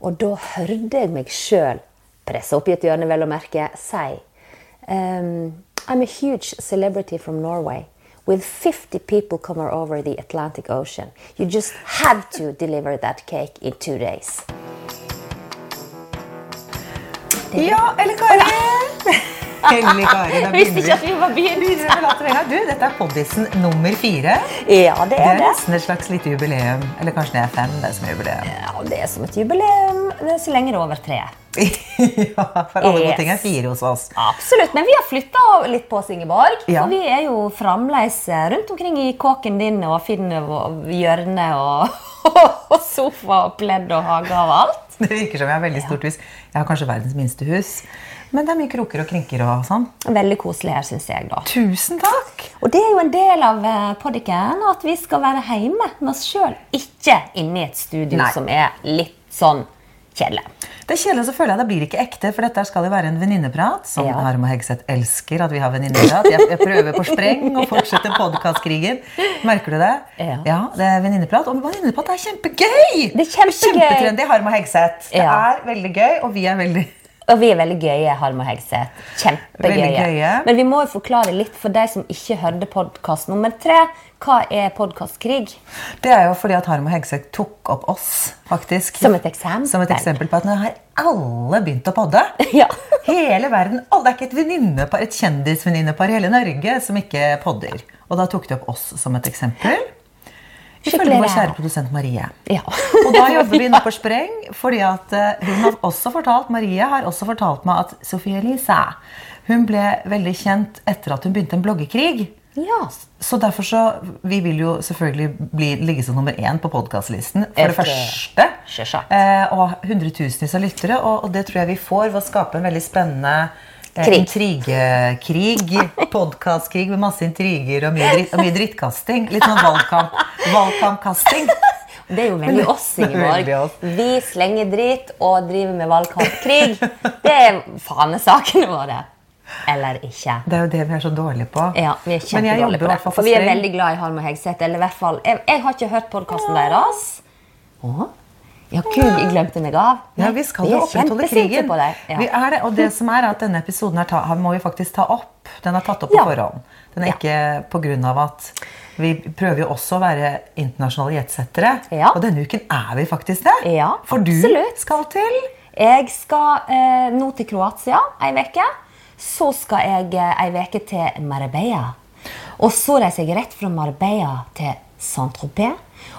Og da hørte jeg meg sjøl, pressa opp i et hjørne vel å merke, si um, I'm a huge celebrity from Norway. With 50 people coming over the Atlantic Ocean. You just have to deliver that cake in two days. Ja, eller Kari! Hellig Kari, da begynner at vi var begynt. Vi. Du, dette er poddisen nummer fire. Ja, det Det er er det. nesten et slags lite jubileum. Eller kanskje det er fem, det er som er jubileum. Ja, det er som et jubileum. Det er så lenge det er over tre. ja, for alle gode ting er fire hos oss. Absolutt, men vi har flytta litt på oss, Ingeborg. Ja. Og vi er jo fremdeles rundt omkring i kåken din og finner hjørne og, og sofa og pledd og hage og alt. Det virker som jeg har veldig stort hus. Jeg har kanskje verdens minste hus. Men det er mye kroker og krinker og sånn. Veldig koselig her, syns jeg. da. Tusen takk! Og det er jo en del av eh, at vi skal være hjemme med oss sjøl, ikke inne i et studio Nei. som er litt sånn kjedelig. Det er kjedelig, så føler jeg det blir ikke ekte, for dette skal jo være en venninneprat. Som Ja. Harm og Hegseth elsker at vi har venninneprat. Jeg, jeg prøver på spreng og fortsetter podkastkrigen. Merker du det? Ja. det er venninneprat. Og venninneprat er kjempegøy! Det er kjempegøy. Kjempetrendy, Harm og Hegseth. Det Ja. er veldig gøy, og vi er veldig Og vi er veldig gøye, Halm og Hegseth. Kjempegøye. Gøye. Men vi må jo forklare litt for de som ikke hørte podkast nummer tre. Hva er podkastkrig? Det er jo fordi at Harm og Hegseth tok opp oss, faktisk. Som et eksempel. Som et eksempel på at nå har alle begynt å podde. Ja. Hele verden. Alle, det er ikke et venninnepar, et kjendisvenninnepar i hele Norge som ikke podder. Og da tok de opp oss som et eksempel. Ifølge følger vår kjære produsent Marie. Ja. Og da jobber vi nå på spreng, fordi at eh, hun har også fortalt, Marie har også fortalt meg at Sophie Elise hun ble veldig kjent etter at hun begynte en bloggekrig. ja. Så derfor så, Vi vil jo selvfølgelig bli, ligge som nummer én på podkastlisten. For det første. Eh, og hundretusenvis av lyttere. Og, og det tror jeg vi får ved å skape en veldig spennende Krig. intrigekrig. Podkastkrig med masse intriger og mye, dritt, og mye drittkasting. Litt sånn valgkamp, valgkampkasting. Det er jo veldig oss, Ingeborg. Vi slenger drit og driver med valgkampkrig. Det er fanesakene våre. Eller ikke. Det er jo det vi er så dårlige på. Ja, vi er Men jeg jobber i hvert fall For på vi er veldig glad i Harm og Hegseth. Eller i hvert fall Jeg, jeg har ikke hørt podkasten deres. Å? Ja, Gud, jeg glemte meg av. Ja, vi skal jo opprettholde krigen. på deg. Ja. Vi er det, og det som er at denne episoden ta, må vi faktisk ta opp. Den er tatt opp på Ja. forhånd. Den er Ja. ikke på grunn av at vi prøver jo også å være internasjonale jetsettere. Ja. Og denne uken er vi faktisk det. Ja, For du absolutt. skal til Jeg skal eh, nå til Kroatia ei uke. Så skal jeg eh, ei uke til Marbella. Og så reiser jeg rett fra Marbella til Saint-Tropez.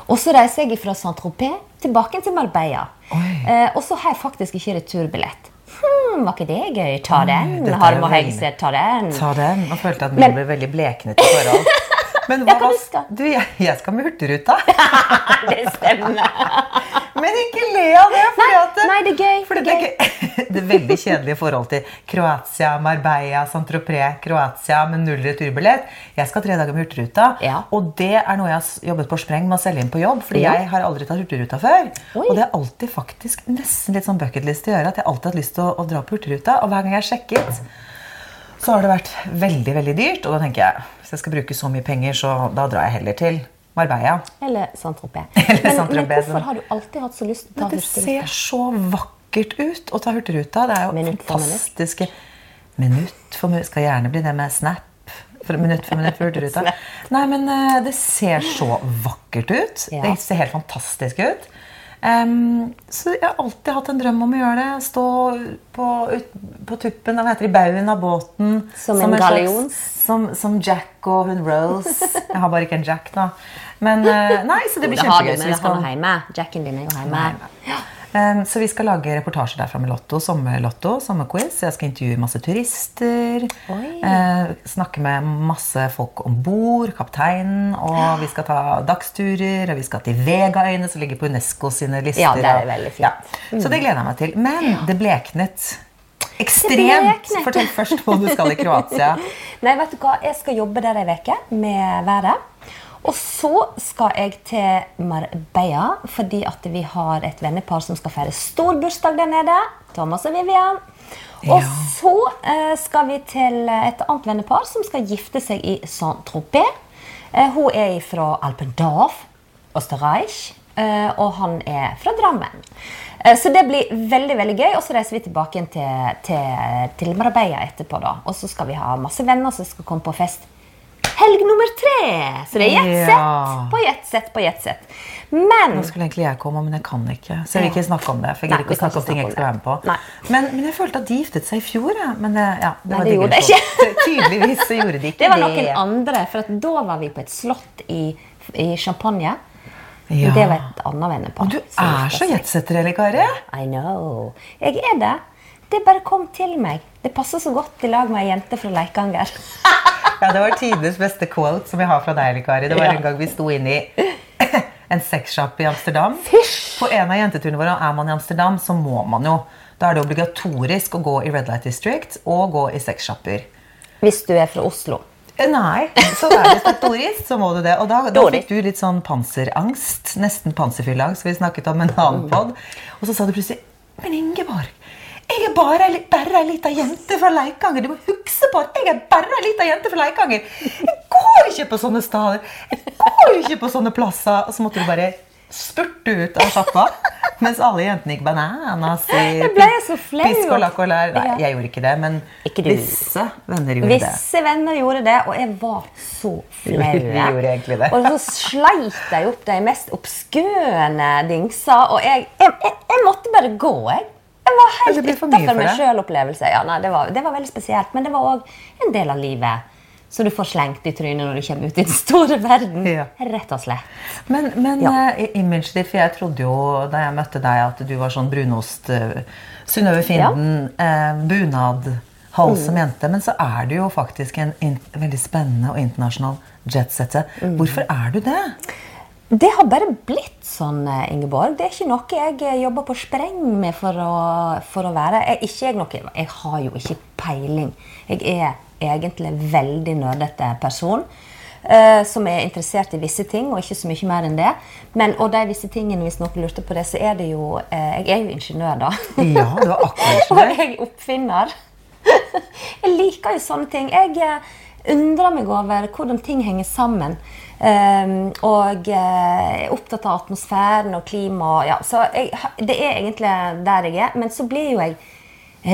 Og så reiser jeg fra Saint-Tropez tilbake til Marbella. Eh, og så har jeg faktisk ikke returbillett. Hmm, var ikke det gøy? Ta den. Harm og Hegseth, ta den. Ta den. Og følte at vi ble veldig bleknet i forhold. Men hva var du? Jeg, jeg skal med Hurtigruta. Det stemmer. Men ikke le av det! Fordi Nei, at det, nei, det er gøy, fordi det er det, er veldig kjedelige forhold til Kroatia, Marbella, Saint-Tropez, Kroatia med null returbillett. Jeg skal tre dager med Hurtigruta, Ja. og det er noe jeg har jobbet på spreng med å selge inn på jobb. Fordi Ja. jeg har aldri tatt Hurtigruta før. Oi. Og det er alltid faktisk nesten litt sånn bucketlist å gjøre at jeg alltid har hatt lyst til å, å dra på Hurtigruta. Og hver gang jeg har sjekket, så har det vært veldig, veldig dyrt. Og da tenker jeg hvis jeg skal bruke så mye penger, så da drar jeg heller til Marbella. Eller Saint-Tropez. Men, men Saint-Tropez, hvorfor har du alltid hatt så lyst til å ta Hurtigruta? det ser så vakkert ut å ta Hurtigruta. Det er jo Minutt fantastiske Minutt for minutt. Skal gjerne bli det med Snap. for minutt for minutt for Hurtigruta. Nei, men eh, det ser så vakkert ut. Det ser helt fantastisk ut. Em, så jeg har alltid hatt en drøm om å gjøre det. Stå på, ut, på tuppen, hva heter det, i baugen av båten. Som en slags- Som, som Jack og hun Rose. Jeg har bare ikke en Jack, da. Men uh, nei, så det blir Det har du, kjempegøy. men det skal- du hjemme. Jacken din er jo hjemme. Um, så vi skal lage reportasjer derfra med Lotto, sommerlotto, sommerquiz. Jeg skal intervjue masse turister. Eh, snakke med masse folk om bord, kapteinen. Og vi skal ta dagsturer, og vi skal til Vegaøyene, som ligger på UNESCO sine lister. Ja, det er veldig fint. Ja. Så det gleder jeg meg til. Men det bleknet ekstremt. Fortell først hvor du skal i Kroatia. Nei, vet du hva? Jeg skal jobbe der ei uke med været. Og så skal jeg til Marbella, fordi at vi har et vennepar som skal feire stor bursdag der nede. Thomas og Vivian. Og så eh, skal vi til et annet vennepar som skal gifte seg i Saint-Tropez. Eh, hun er fra Alpendorf, Österreich, eh, og han er fra Drammen. Så det blir veldig veldig gøy. Og så reiser vi tilbake til, til, til Marbella etterpå. da. Og så skal vi ha masse venner som skal komme på fest. Helg nummer tre! Så det er jetset Ja. på jetset på jetset. Men Nå skulle egentlig jeg komme, men jeg kan ikke. Så jeg vil ikke snakke om det. For jeg gir ikke å snakke om ting jeg ikke skal være med på. Men, men jeg følte at de giftet seg i fjor. Ja. Men det, ja, det Nei, var det gjorde det ikke. Tydeligvis så gjorde de ikke det Det var noen andre, for da var vi på et slott i, i Champagne. Ja. Det var et annet vennepar. Og du er så jetsetter, Eli Kari. I know. Jeg er det. Det bare kom til meg. Det passer så godt i lag med ei jente fra Leikanger. Ja, det var tidenes beste quote som jeg har fra deg, Kari. Det var Ja. en gang vi sto inne i en sexshop i Amsterdam. Fysj! På en av jenteturene våre er man i Amsterdam, så må man jo. Da er det obligatorisk å gå i Red Light District og gå i sexshopper. Hvis du er fra Oslo. Eh, Nei, så er det statorist, så må du det. Og da, da fikk du litt sånn panserangst. Nesten panserfylleangst, vi snakket om en annen pod. Og så sa du plutselig Men Ingeborg, jeg er bare bare ei lita jente fra Leikanger. Du må huske på at jeg er bare ei lita jente fra Leikanger. Jeg går ikke på sånne steder. Jeg går ikke på sånne plasser. Og så måtte du bare spurte ut av sjappa. Mens alle jentene gikk bananas i Jeg ble så flau. pisk og lakk og lær. Nei, jeg gjorde ikke det, men Ikke visse venner gjorde det. Visse venner gjorde det, og jeg var så flau. Og så sleit jeg opp de mest obskøne dingser, og jeg, jeg, jeg, jeg måtte bare gå, jeg. Jeg var helt utafor meg sjøl-opplevelse. Ja, det, var, det var veldig spesielt, men det var òg en del av livet. Så du får slengt i trynet når du kommer ut i den store verden. Ja. Rett og slett. Men, men Ja. uh, imaget ditt, for jeg trodde jo da jeg møtte deg at du var sånn brunost uh, Synnøve Finden, eh, bunad, hals Mm. jente. Men så er du jo faktisk en veldig spennende og internasjonal jetsetter. Mm. Hvorfor er du det? Det har bare blitt sånn, eh, Ingeborg. Det er ikke noe jeg eh, jobber på spreng med for å, for å være. Jeg, ikke jeg, noe, jeg har jo ikke peiling. Jeg er egentlig en veldig nerdete person. Uh, som er interessert i visse ting, og ikke så mye mer enn det. Men, og de visse tingene, hvis noen lurte på det, så er det jo uh, Jeg er jo ingeniør, da. Ja, du er akkurat og jeg er oppfinner. jeg liker jo sånne ting. Jeg uh, undrer meg over hvordan ting henger sammen. Ehm, og eh, er opptatt av atmosfæren og klima. Ja, så jeg, det er egentlig der jeg er. Men så blir jo jeg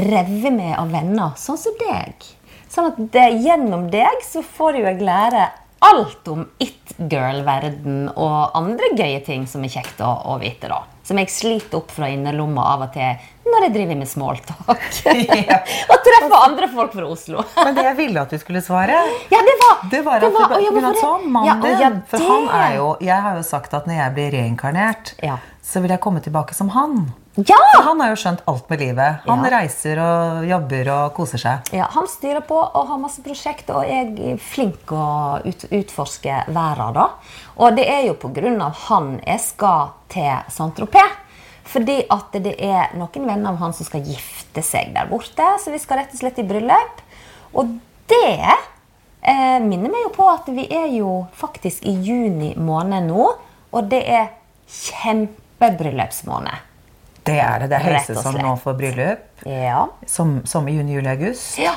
revet med av venner, sånn som deg. Sånn at det, gjennom deg så får jo jeg lære alt om it-girl-verden og andre gøye ting som er kjekt å, å vite. da. Som jeg sliter opp fra innerlomma av og til når jeg driver med smalltalk. Ja. og treffer andre folk fra Oslo. Men det jeg ville at du skulle svare Ja, det var det var at det var- du å, ja, men hvorfor han sa det? mannen din. ja, for han er jo Jeg har jo sagt at når jeg blir reinkarnert, Ja. så vil jeg komme tilbake som han. Ja! Han har jo skjønt alt med livet. Han Ja. reiser og jobber og koser seg. Ja, Han styrer på og har masse prosjekt, og jeg er flink å ut, utforske verden. da. Og det er jo pga. han jeg skal til Saint-Tropez. Fordi at det er noen venner av han som skal gifte seg der borte. Så vi skal rett og slett i bryllup. Og det eh, minner meg jo på at vi er jo faktisk i juni måned nå. Og det er kjempebryllupsmåned. Det er det. Det er høysesong nå for bryllup. Ja. Som, som i juni, juli, august. Ja.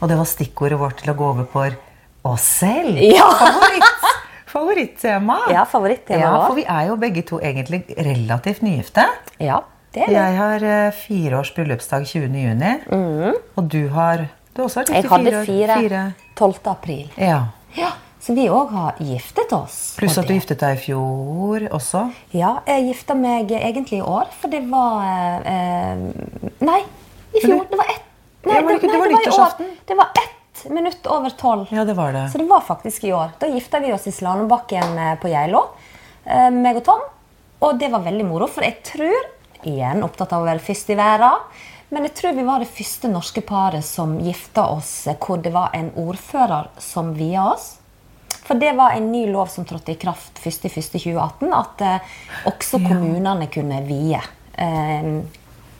Og det var stikkordet vårt til å gå over på oss selv. Ja. Favoritt, favorittema. Ja, favorittema Ja, for vi er jo begge to egentlig relativt nygifte. ja, det er det. Jeg har uh, fire års bryllupsdag 20. juni. Og du har du har også vært Jeg gifte i hadde fire, fire, 12. april. Ja. Ja, Så vi òg har giftet oss. Pluss at du det- giftet deg i fjor også. Ja, jeg gifta meg egentlig i år, for det var eh, Nei, i fjor. Det var ett Nei, Ja, var det ikke- det var nyttårsaften. Det var ett minutt over tolv. Ja, det var det. Så det var faktisk i år. Da gifta vi oss i slalåmbakken eh, på Geilo, eh, meg og Tom. Og det var veldig moro, for jeg tror Igjen opptatt av å være først i verden. Men jeg tror vi var det første norske paret som gifta oss eh, hvor det var en ordfører som via oss. For det var en ny lov som trådte i kraft 1.1.2018, at eh, også kommunene kunne vie. Eh,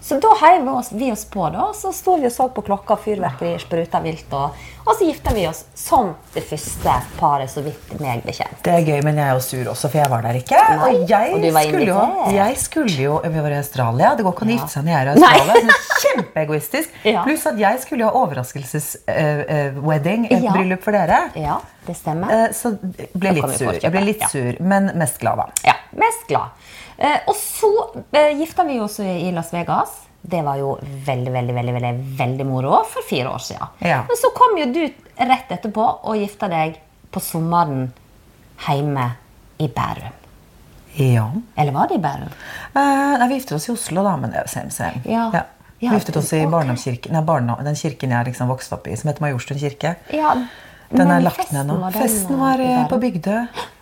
så da heiv vi oss, på, da. Så sto vi og så på klokka, fyrverkeri spruta vilt. Og, og så gifta vi oss som det første paret, så vidt meg bekjent. Det er gøy, men jeg er jo sur også, for jeg var der ikke. Nei, Og jeg, og skulle jo, jeg skulle jo Vi var i Australia. Det går ikke an å gifte seg når jeg er i. Australia. Kjempeegoistisk. Ja. Pluss at jeg skulle jo ha overraskelseswedding, et Ja. bryllup for dere. Ja, det stemmer. Uh, Så ble litt sur. Jeg ble litt sur, men mest glad, da. Ja, mest glad. Eh, og så eh, gifta vi oss i Las Vegas. Det var jo veldig veldig, veldig, veldig, veldig moro for fire år siden. Ja. Men så kom jo du rett etterpå og gifta deg på sommeren hjemme i Bærum. Ja. Eller var det i Bærum? Eh, nei, vi giftet oss i Oslo, da, men det er same, same. Ja. Vi Ja, giftet oss i okay. barndomskirken, nei, barna, den kirken jeg liksom vokste opp i, som heter Majorstuen kirke. Ja, Den er lagt ned nå. var Festen eh, var eh, på Bygdø.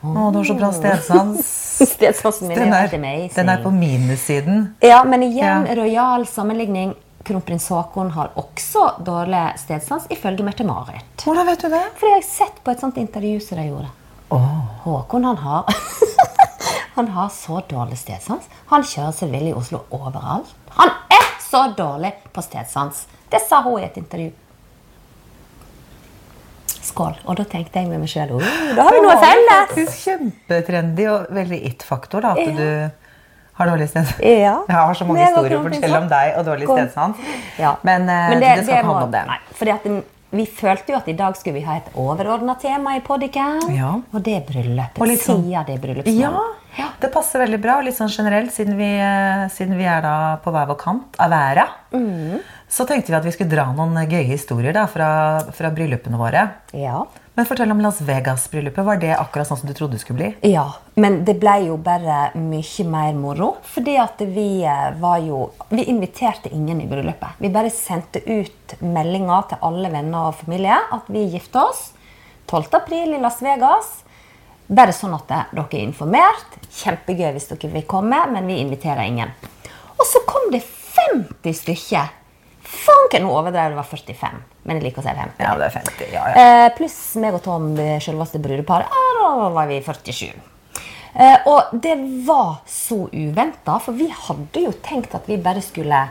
Å, det var så bra stedsans. Stedsdansen min Den er den er på minussiden. Ja, men igjen, Ja. rojal sammenligning. Kronprins Haakon har også dårlig stedsans, ifølge Mette-Marit. Hvordan vet du det? Fordi jeg har sett på et sånt intervju som de gjorde. Håkon han har Han har så dårlig stedsans. Han kjører seg vill i Oslo overalt. Han er så dårlig på stedsans! Det sa hun i et intervju. Skål. Og da tenkte jeg med meg sjøl da har vi noe Det var felles! Kjempetrendy og veldig it-faktor da, at Ja. du har dårlig stedsans. Ja. Jeg har så mange historier å fortelle om deg og dårlig sted, stedsans. Ja. Men, Men, det, skal ikke handle om det. Nei, fordi at vi følte jo at i dag skulle vi ha et overordna tema i Podicam. Ja. Og det er bryllupet. Og litt sånn- Siden det bryllupsdagen. Ja, det passer veldig bra. og Litt sånn generelt, siden vi, eh, siden vi er da på hver vår kant av været. Mm. Så tenkte vi at vi skulle dra noen gøye historier da, fra, fra bryllupene våre. Ja. Men fortell om Las Vegas-bryllupet. Var det akkurat sånn som du trodde det skulle bli? Ja, men det ble jo bare mye mer moro. Fordi at vi eh, var jo Vi inviterte ingen i bryllupet. Vi bare sendte ut meldinger til alle venner og familie at vi gifter oss 12. april i Las Vegas. Bare sånn at eh, dere er informert. Kjempegøy hvis dere vil komme, men vi inviterer ingen. Og så kom det 50 stykker. Fanken, nå overdrev det var 45, men jeg liker å si 50. Ja, det er 50. Ja, ja. Eh, pluss meg og Tom, selveste brudeparet. Ja, da var vi 47. Eh, og det var så uventa, for vi hadde jo tenkt at vi bare skulle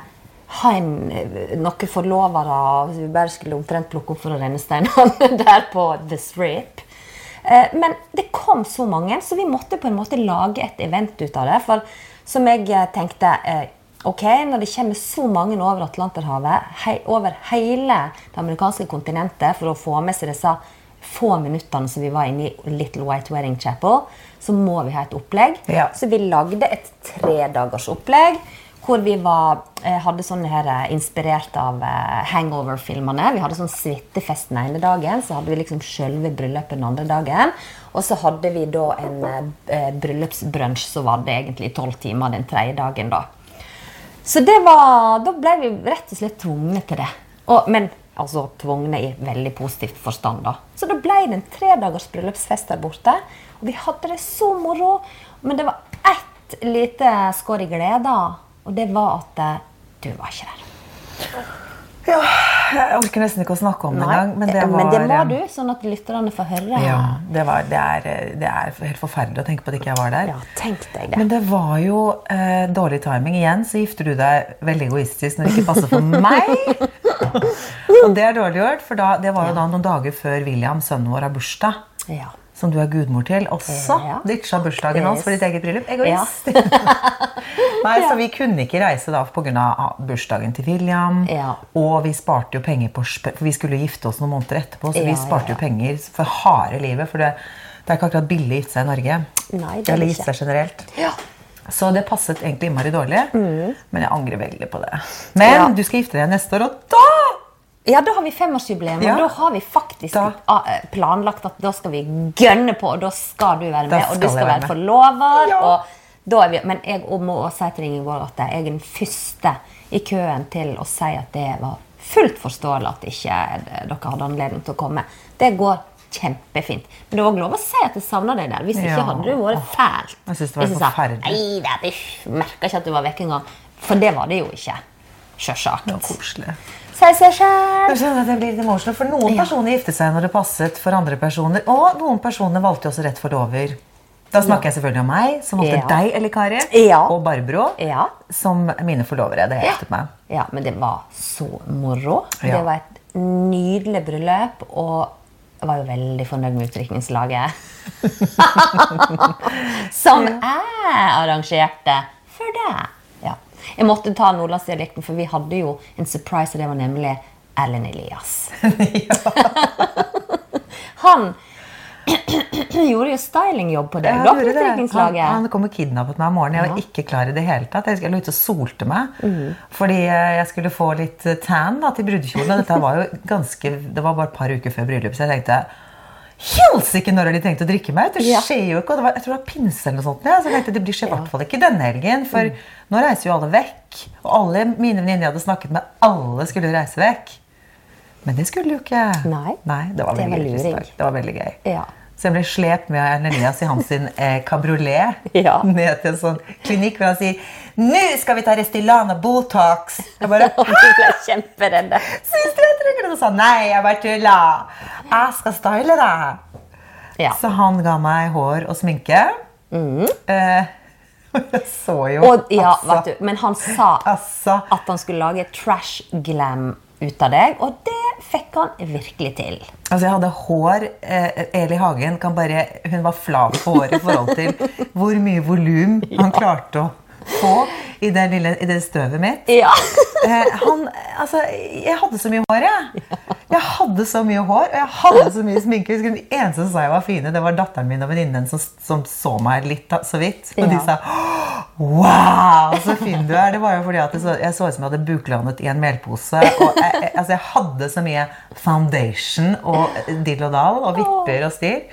ha en, eh, noen forlovere. Vi bare skulle omtrent plukke opp for å renne steinene der på The Strip. Eh, men det kom så mange, så vi måtte på en måte lage et event ut av det. For som jeg eh, tenkte eh, Ok, Når det kommer så mange over Atlanterhavet, hei, over hele det amerikanske kontinentet, for å få med seg disse få minuttene som vi var inne i Little White Wedding Chapel, så må vi ha et opplegg. Ja. Så vi lagde et tredagers opplegg. Hvor vi var, eh, hadde sånne her, eh, inspirert av eh, hangover-filmene. Vi hadde sånn suitefest den ene dagen, så hadde vi liksom selve bryllupet den andre dagen. Og så hadde vi da en eh, bryllupsbrunsj som varte egentlig i tolv timer den tredje dagen. da. Så det var, da ble vi rett og slett tvungne til det. Og, men altså tvungne i veldig positivt forstand. da. Så da ble det en tredagers bryllupsfest der borte. Og vi hadde det så moro. Men det var ett lite skår i gleda, og det var at eh, du var ikke der. Ja, jeg orker nesten ikke å snakke om det engang. Men det eh, var men det må eh, du, sånn at lytterne får høre. Ja, det, var, det, er, det er helt forferdelig å tenke på at ikke jeg var der. Ja, tenk deg det. Men det var jo eh, dårlig timing. Igjen så gifter du deg veldig egoistisk når det ikke passer for meg. Og det er dårlig gjort, for da, det var jo da noen dager før William, sønnen vår, har bursdag. Ja. Som du er gudmor til. Også Ja. ditcha bursdagen hans for ditt eget bryllup. Ja. Egoist. Nei, så vi kunne ikke reise da pga. bursdagen til William. Ja. Og vi sparte jo penger på For vi skulle gifte oss noen måneder etterpå, så vi ja, sparte ja. jo penger for harde livet. For det, det er ikke akkurat billig å gifte seg i Norge. Nei, det er Eller gifte seg generelt. Ja. Så det passet egentlig innmari dårlig. Men jeg angrer veldig på det. Men Ja. du skal gifte deg neste år, og da Ja, da har vi femårsjubileum, Ja. og da har vi faktisk Da- ah, eh, planlagt at da skal vi gønne på, og da skal du være med, og du skal være være forlover. Ja. Og vi, men jeg må også si til Ingeborg at jeg er den første i køen til å si at det var fullt forståelig at ikke eh, dere hadde anledning til å komme. Det går kjempefint. Men det var lov å si at jeg savna deg der. Hvis ikke Ja. hadde det vært fælt. Jeg synes det var Hvis jeg sa. Nei da, merka ikke at du var vekk engang. For det var det jo ikke. Sjølsagt. Det sjøl. Jeg at jeg blir litt emotional, for Noen Ja. personer giftet seg når det passet for andre personer. Og noen personer valgte også rett forlover. Da snakker jeg selvfølgelig om meg, som valgte Ja. deg, Elle Kari, Ja. og Barbro Ja. som mine forlovere. Det giftet meg. Ja, men det var så moro. Ja. Det var et nydelig bryllup, og jeg var jo veldig fornøyd med utdrikningslaget. Som jeg arrangerte for deg. Jeg måtte ta nordlandsdialekten, for vi hadde jo en surprise, og det var nemlig Erlend Elias. Han gjorde jo stylingjobb på deg. Han, han kom og kidnappet meg om morgenen. Jeg var ikke klar i det hele tatt. Jeg lå ute og solte meg. Fordi eh, jeg skulle få litt eh, tan da, til brudekjolen. Dette var jo ganske, det var bare et par uker før bryllup, så jeg tenkte Helsike, når har de tenkt å drikke meg? Det Ja. skjer jo ikke. Og det var, jeg tror det var pinse eller noe sånt. Ja. Så jeg tenkte, det blir skjer i hvert fall ikke denne helgen. For Mm. nå reiser jo alle vekk. Og alle mine venninner jeg hadde snakket med, alle skulle reise vekk. Men det skulle jo ikke. Nei. det var Det var veldig. Det var veldig gøy. Ja. Så jeg ble slept med Ernelias Elias i hans sin, eh, kabriolet Ja. ned til en sånn klinikk hvor han sier 'Nå skal vi ta Restylane og Botox'. Jeg bare du ble kjemperedde. Syns du jeg trenger det? Og sa nei, jeg bare tulla. Jeg skal style deg. Ja. Så han ga meg hår og sminke. Eh, jeg så jo Mm. Og, ja, altså, du, men han sa Altså. at han skulle lage trash glam ut av deg, og det fikk han virkelig til. Altså, jeg hadde hår eh, Eli Hagen kan bare, hun var flat på håret i forhold til hvor mye volum han klarte å få i det, lille, i det støvet mitt. Ja. Eh, han, altså, jeg hadde så mye hår, jeg. Jeg hadde så mye hår, og jeg hadde så mye sminke. Den eneste som sa jeg var fine, det var datteren min og venninnen som, som så meg litt så vidt. Og de sa Wow, så fin du er! Det var jo fordi at så, jeg så ut som jeg hadde buklandet i en melpose. Og jeg, jeg, altså jeg hadde så mye foundation og dill og dall og vipper og styr.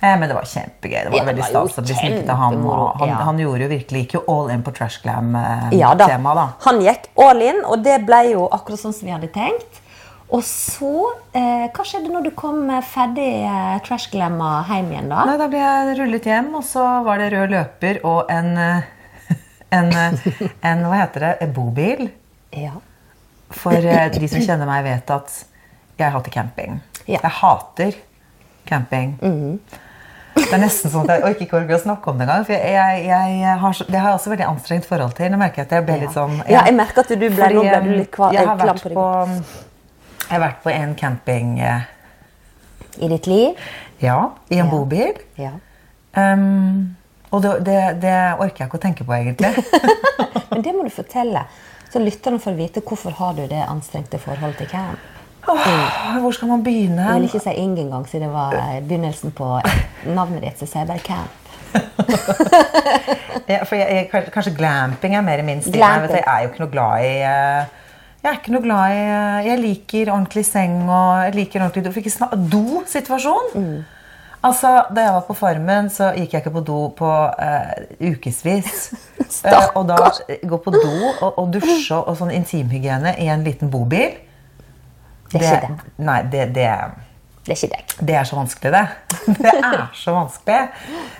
Eh, men det var kjempegøy. Det var Ja, veldig stas å bli sminket av ham. Og han, ja. han gjorde jo virkelig gikk jo all in på trash Ja da. glam-temaet. da. Han gikk all in, og det ble jo akkurat sånn som vi hadde tenkt. Og så eh, Hva skjedde når du kom eh, ferdig eh, trash glamma hjem igjen, da? Nei, Da ble jeg rullet hjem, og så var det rød løper og en, eh, en, eh, en hva heter det, en bobil. Ja. For eh, de som kjenner meg, vet at jeg hater camping. Ja. Jeg hater camping. Det er nesten sånn at jeg orker ikke orker å snakke om det engang. For jeg, jeg, har, det har jeg også veldig anstrengt forhold til. Nå merker jeg at jeg ble litt sånn Ja, jeg merker at du ble- nå ble du litt kva- jeg har vært på på, jeg har vært på en camping eh, I ditt liv? Ja, i en Ja. bobil. Ja. Um, og det, det, det orker jeg ikke å tenke på, egentlig. Men det må du fortelle. Så lytterne får vite hvorfor har du det anstrengte forholdet til camp. Åh, hvor skal man begynne? Jeg vil ikke si Ing engang, siden det var begynnelsen på navnet ditt. Så sier jeg bare camp. Ja, for jeg, jeg, kanskje- glamping er mer min stil. Jeg, jeg er jo ikke noe glad i eh, Jeg er ikke noe glad i eh, Jeg liker ordentlig seng og jeg liker ordentlig do. For ikke snakk Do-situasjon. Mm. Altså, Da jeg var på Farmen, så gikk jeg ikke på do på uh, ukevis. uh, og da gå på do og, og dusje og sånn intimhygiene i en liten bobil Det er ikke det. Nei, det, det Det er ikke deg. det er så vanskelig, det. Det er så vanskelig.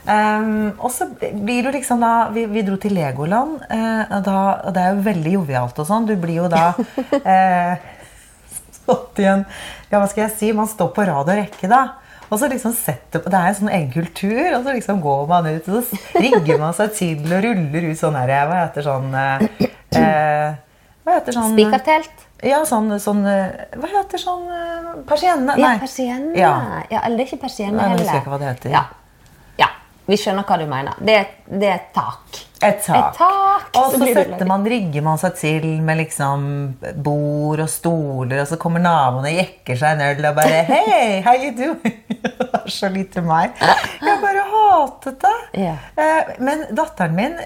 Um, og så blir du liksom da Vi, vi dro til Legoland, uh, da, og det er jo veldig jovialt og sånn. Du blir jo da uh, stått i en Ja, hva skal jeg si? Man står på rad og rekke, da. Og så liksom setter, Det er en sånn egen kultur, og så liksom går man ut og så rigger man seg til og ruller ut sånn her Hva heter sånn uh, Hva heter sånn Spikertelt? Ja, sånn, sånn Hva heter sånn eh, Persienne? Ja, persienne. Ja. Ja, eller det er ikke persienne heller. Jeg husker ikke hva det heter. Ja. ja, vi skjønner hva du mener. Det, det er et tak. Et tak. Et tak, Og så så setter man, rigger man seg til med liksom bord og stoler, og så kommer naboene og jekker seg en øl og bare Hei, how you doing? Det er så lite meg. Jeg bare hatet det. Eh, men datteren min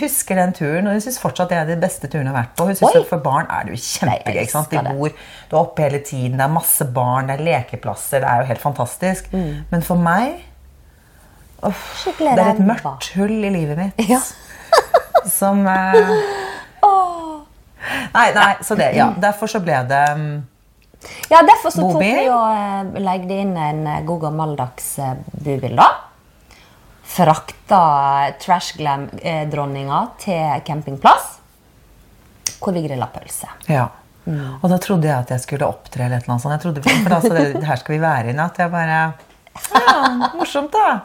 husker den turen, og hun syns fortsatt det er de beste turene hun har vært på. Hun synes at For barn er det jo kjempegøy. Ikke sant? De bor, du er oppe hele tiden, det er masse barn, det er lekeplasser. Det er jo helt fantastisk. Mm. Men for meg uff, Det er et mørkt hull i livet mitt. Ja. Som eh, Nei, nei, så det, ja. Derfor så ble det mm, Ja, derfor så tok vi og eh, legde inn en eh, god gammeldags eh, bubil, da. Frakta Trash Glam-dronninga til campingplass, hvor vi grilla pølse. Ja. Mm. Og da trodde jeg at jeg skulle opptre eller noe sånt. Jeg trodde, for da så det, her skal vi være i natt. Jeg bare Ja, morsomt, da.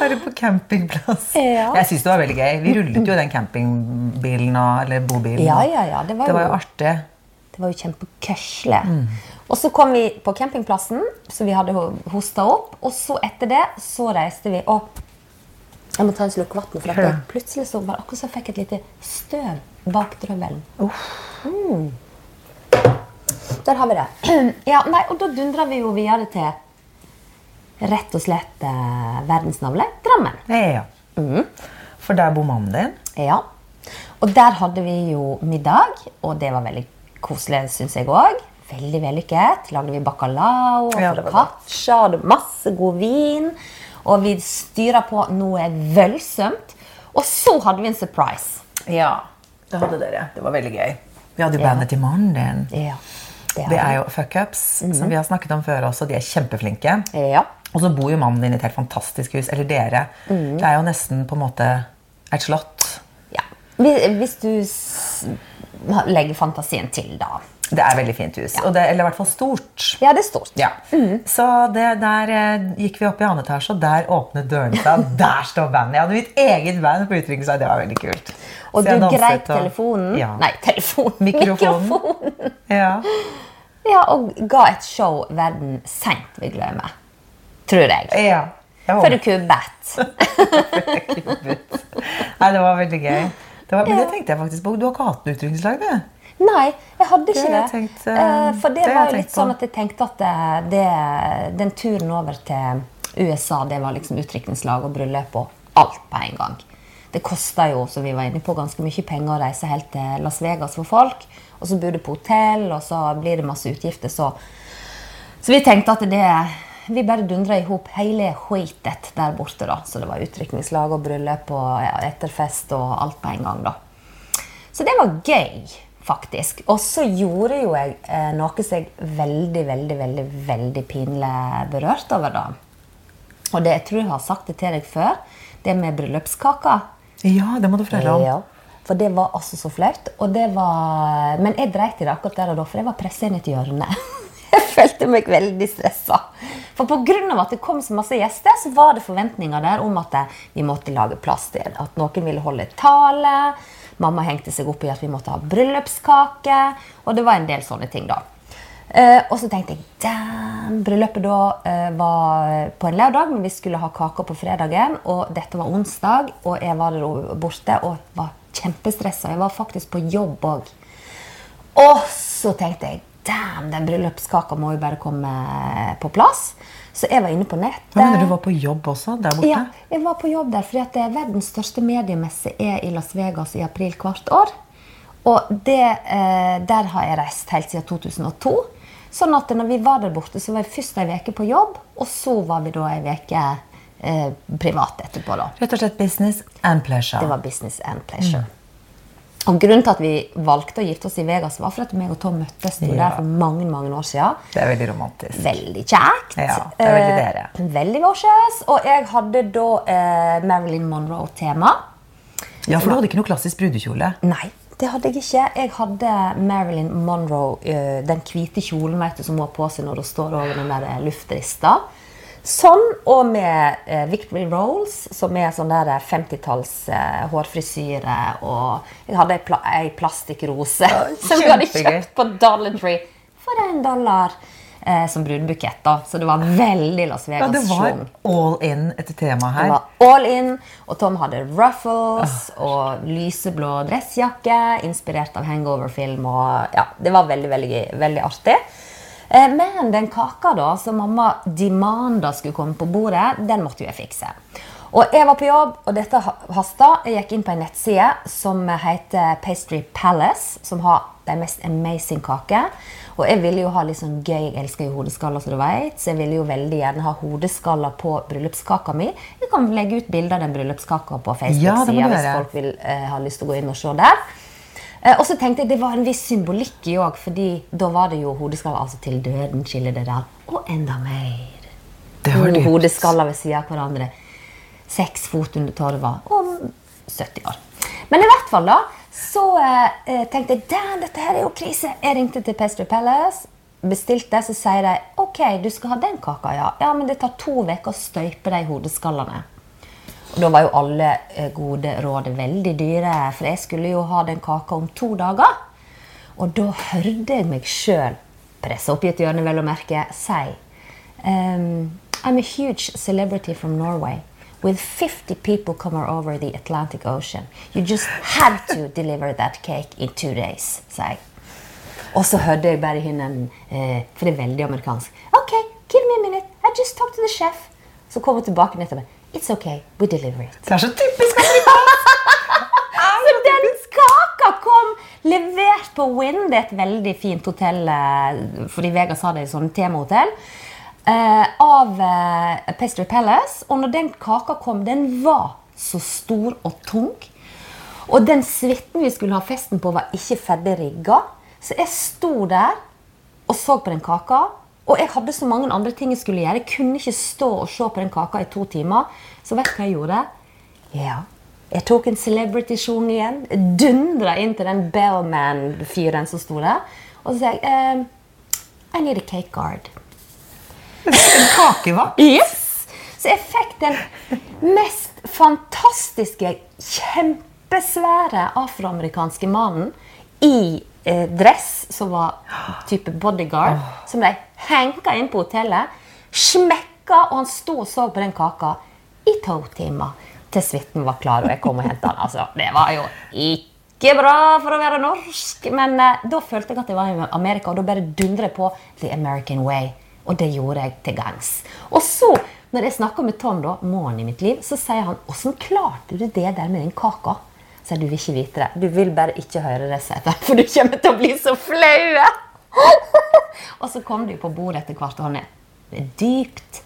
Være på campingplass. Ja. Jeg syns det var veldig gøy. Vi rullet jo den campingbilen og, eller bobilen. Ja, ja, ja. Det var, Det var jo artig. Det var jo kjempekøsle. Og så kom vi på campingplassen, så vi hadde hosta opp. Og så etter det så reiste vi opp. Jeg må ta en slurk vann, for jeg plutselig så bare akkurat som jeg fikk et lite støv bak drøvelen. Mm. Der har vi det. Ja, nei, og da dundra vi jo videre til rett og slett eh, verdensnavle Drammen. Ja. Mm. For der bor mannen din. Ja. Og der hadde vi jo middag, og det var veldig koselig, syns jeg òg. Veldig vellykket. Lagde vi bacalao og Ja, foccaccia, hadde masse god vin. Og vi styra på noe voldsomt. Og så hadde vi en surprise. Ja, det hadde dere. Det var veldig gøy. Vi hadde jo Ja. bandet til mannen din. Ja. Det det, er jo fuckups, som vi har snakket om før også. De er kjempeflinke. Ja. Og så bor jo mannen din i et helt fantastisk hus. Eller dere. Mm. Det er jo nesten på en måte et slott. ja. Hvis hvis du s legger fantasien til, da. Det er veldig fint hus. Og det, eller i hvert fall stort. Ja, det er stort. Ja. Så det, der eh, gikk vi opp i annen etasje, og der åpnet dørene seg. Der står bandet! Jeg hadde mitt eget band på utdrikningslag. Det var veldig kult. Og du danset telefonen og- Ja. Nei, telefonen. Mikrofonen. Mikrofonen. Ja. Ja, og ga et show verden seint vil glemme. Tror jeg. ja. Jeg For du kubbet. jeg kubbet. Nei, det var veldig gøy. Det var, men det tenkte jeg faktisk på. Du har ikke hatt noe utdrikningslag, du? Nei, jeg hadde ikke Det det. tenkt, eh, Eh, For det, det var jo litt sånn at jeg tenkte at det, det, den turen over til USA, det var liksom utdrikningslag og bryllup og alt på en gang. Det kosta jo, som vi var inne på, ganske mye penger å reise helt til Las Vegas for folk. Og så bodde på hotell, og så blir det masse utgifter, så Så vi tenkte at det Vi bare dundra i hop hele skitet der borte, da. Så det var utrykningslag og bryllup og ja, etterfest og alt på en gang, da. Så det var gøy, faktisk. Og så gjorde jo jeg eh, noe som jeg veldig, veldig, veldig veldig pinlig berørt over. da. Og det, jeg tror jeg har sagt det til deg før. Det med bryllupskaka. Ja, det må du fortelle om. Ja, for det var altså så flaut. Og det var... Men jeg dreit i det akkurat der og da, for jeg var pressa inn i et hjørne. Jeg følte meg veldig stressa. For pga. at det kom så masse gjester, så var det forventninger der om at eh, vi måtte lage plass til at noen ville holde tale. Mamma hengte seg opp i at vi måtte ha bryllupskake. Og det var en del sånne ting, da. Eh, og så tenkte jeg damn, bryllupet da eh, var på en lørdag, men vi skulle ha kake på fredagen. Og dette var onsdag, og jeg var der borte og var kjempestressa. Jeg var faktisk på jobb òg. Og så tenkte jeg damn, den bryllupskaka må jo bare komme på plass. Så jeg var inne på nettet. Hva mener du var på jobb også der borte? Ja, jeg var på jobb der, fordi det er verdens største mediemesse er i Las Vegas i april hvert år. Og det, eh, der har jeg reist helt siden 2002. Sånn at når vi var der borte, så var jeg først ei uke på jobb, og så var vi da ei uke eh, privat etterpå. da. Rett og slett business and pleasure. Det var business and pleasure. Og Grunnen til at vi valgte å gifte oss i Vegas, var for at meg og Tom møttes Ja. der for mange mange år siden. Det er veldig romantisk. Veldig kjekt. Ja, det er veldig Eh, dere. veldig vårsjøs. Og jeg hadde da eh, Marilyn Monroe-tema. Ja, for du hadde ikke noe klassisk brudekjole. Nei, det hadde jeg ikke. Jeg hadde Marilyn Monroe, eh, den hvite kjolen vet du, som hun har på seg når hun står over den der luftrista. Sånn, og med eh, Victory Rolls, som er sånn der 50-talls eh, hårfrisyre. Og jeg hadde ei, pla ei plastikkrose som jeg hadde kjøpt på Dollar Tree for en dollar. Eh, som brudebukett. da. Så det var veldig Las Vegas. Ja, det var Vegas-schwung. all in et tema her. Det var all in, og Tom hadde ruffles og lyseblå dressjakke, inspirert av hangover-film. og ja, Det var veldig, veldig, veldig artig. Eh, Men den kaka da, som mamma demanda skulle komme på bordet, den måtte jo jeg fikse. Og jeg var på jobb, og dette hasta. Jeg gikk inn på en nettside som heter Pastry Palace, som har de mest amazing kaker. Og jeg ville jo ha litt sånn gøy, jeg elsker jo hodeskaller, som du vet, så jeg ville jo veldig gjerne ha hodeskaller på bryllupskaka mi. Jeg kan legge ut bilder av den bryllupskaka på Facebook-sida ja, hvis folk vil eh, ha lyst til å gå inn og se der. Eh, og så tenkte jeg det var en viss symbolikk i òg, fordi da var det jo hodeskaller altså til døden skiller det der. Og enda mer. Det var dypt. hodeskaller ved siden av hverandre. Seks fot under torva om 70 år. Men i hvert fall da, så eh, tenkte jeg «Damn, dette her er jo krise. Jeg ringte til Pastry Palace, bestilte, så sier de ok, du skal ha den kaka, ja. Ja, men det tar to uker å støype de hodeskallene. Da var jo alle eh, gode råd veldig dyre, for jeg skulle jo ha den kaka om to dager. Og da hørte jeg meg sjøl presse opp i et hjørne, vel å merke, si um, I'm a huge celebrity from Norway. With 50 people coming over the Atlantic Ocean. You just had to deliver that cake in two days, sa jeg. Og så hørte jeg bare henne, eh, for det er veldig amerikansk. Ok, give me a minute. I just talked to the chef. Så kom hun tilbake nettopp. It's okay, we deliver it. Det er så typisk! Så den kaka kom levert på Wind. Det er et veldig fint hotell, eh, fordi Vegas har det sånn temahotell. eh, Av eh, Pastry Palace. Og når den kaka kom, den var så stor og tung. Og den suiten vi skulle ha festen på, var ikke ferdig rigga. Så jeg sto der og så på den kaka. Og jeg hadde så mange andre ting jeg skulle gjøre. Jeg kunne ikke stå og se på den kaka i to timer. Så vet du hva jeg gjorde? Ja. Jeg tok en celebrity-sjong igjen. Dundra inn til den bellman-fyren som sto der. Og så sa jeg eh, I need a cake guard. En kakevakt. Yes! Så jeg fikk den mest fantastiske, kjempesvære afroamerikanske mannen i eh, dress som var type bodyguard, som ble henka inn på hotellet, smekka, og han sto og så på den kaka i to timer til suiten var klar og jeg kom og henta den. Altså, det var jo ikke bra for å være norsk, men eh, da følte jeg at jeg var i Amerika, og da bare dundret jeg på The American Way. Og det gjorde jeg til gangs. Og så, når jeg snakker med Tom, da, mannen i mitt liv, så sier han 'Åssen klarte du det der med den kaka?' Så jeg, du vil ikke vite det. Du vil bare ikke høre det, for du kommer til å bli så flau. og så kom de på bordet etter hvert, og han er dypt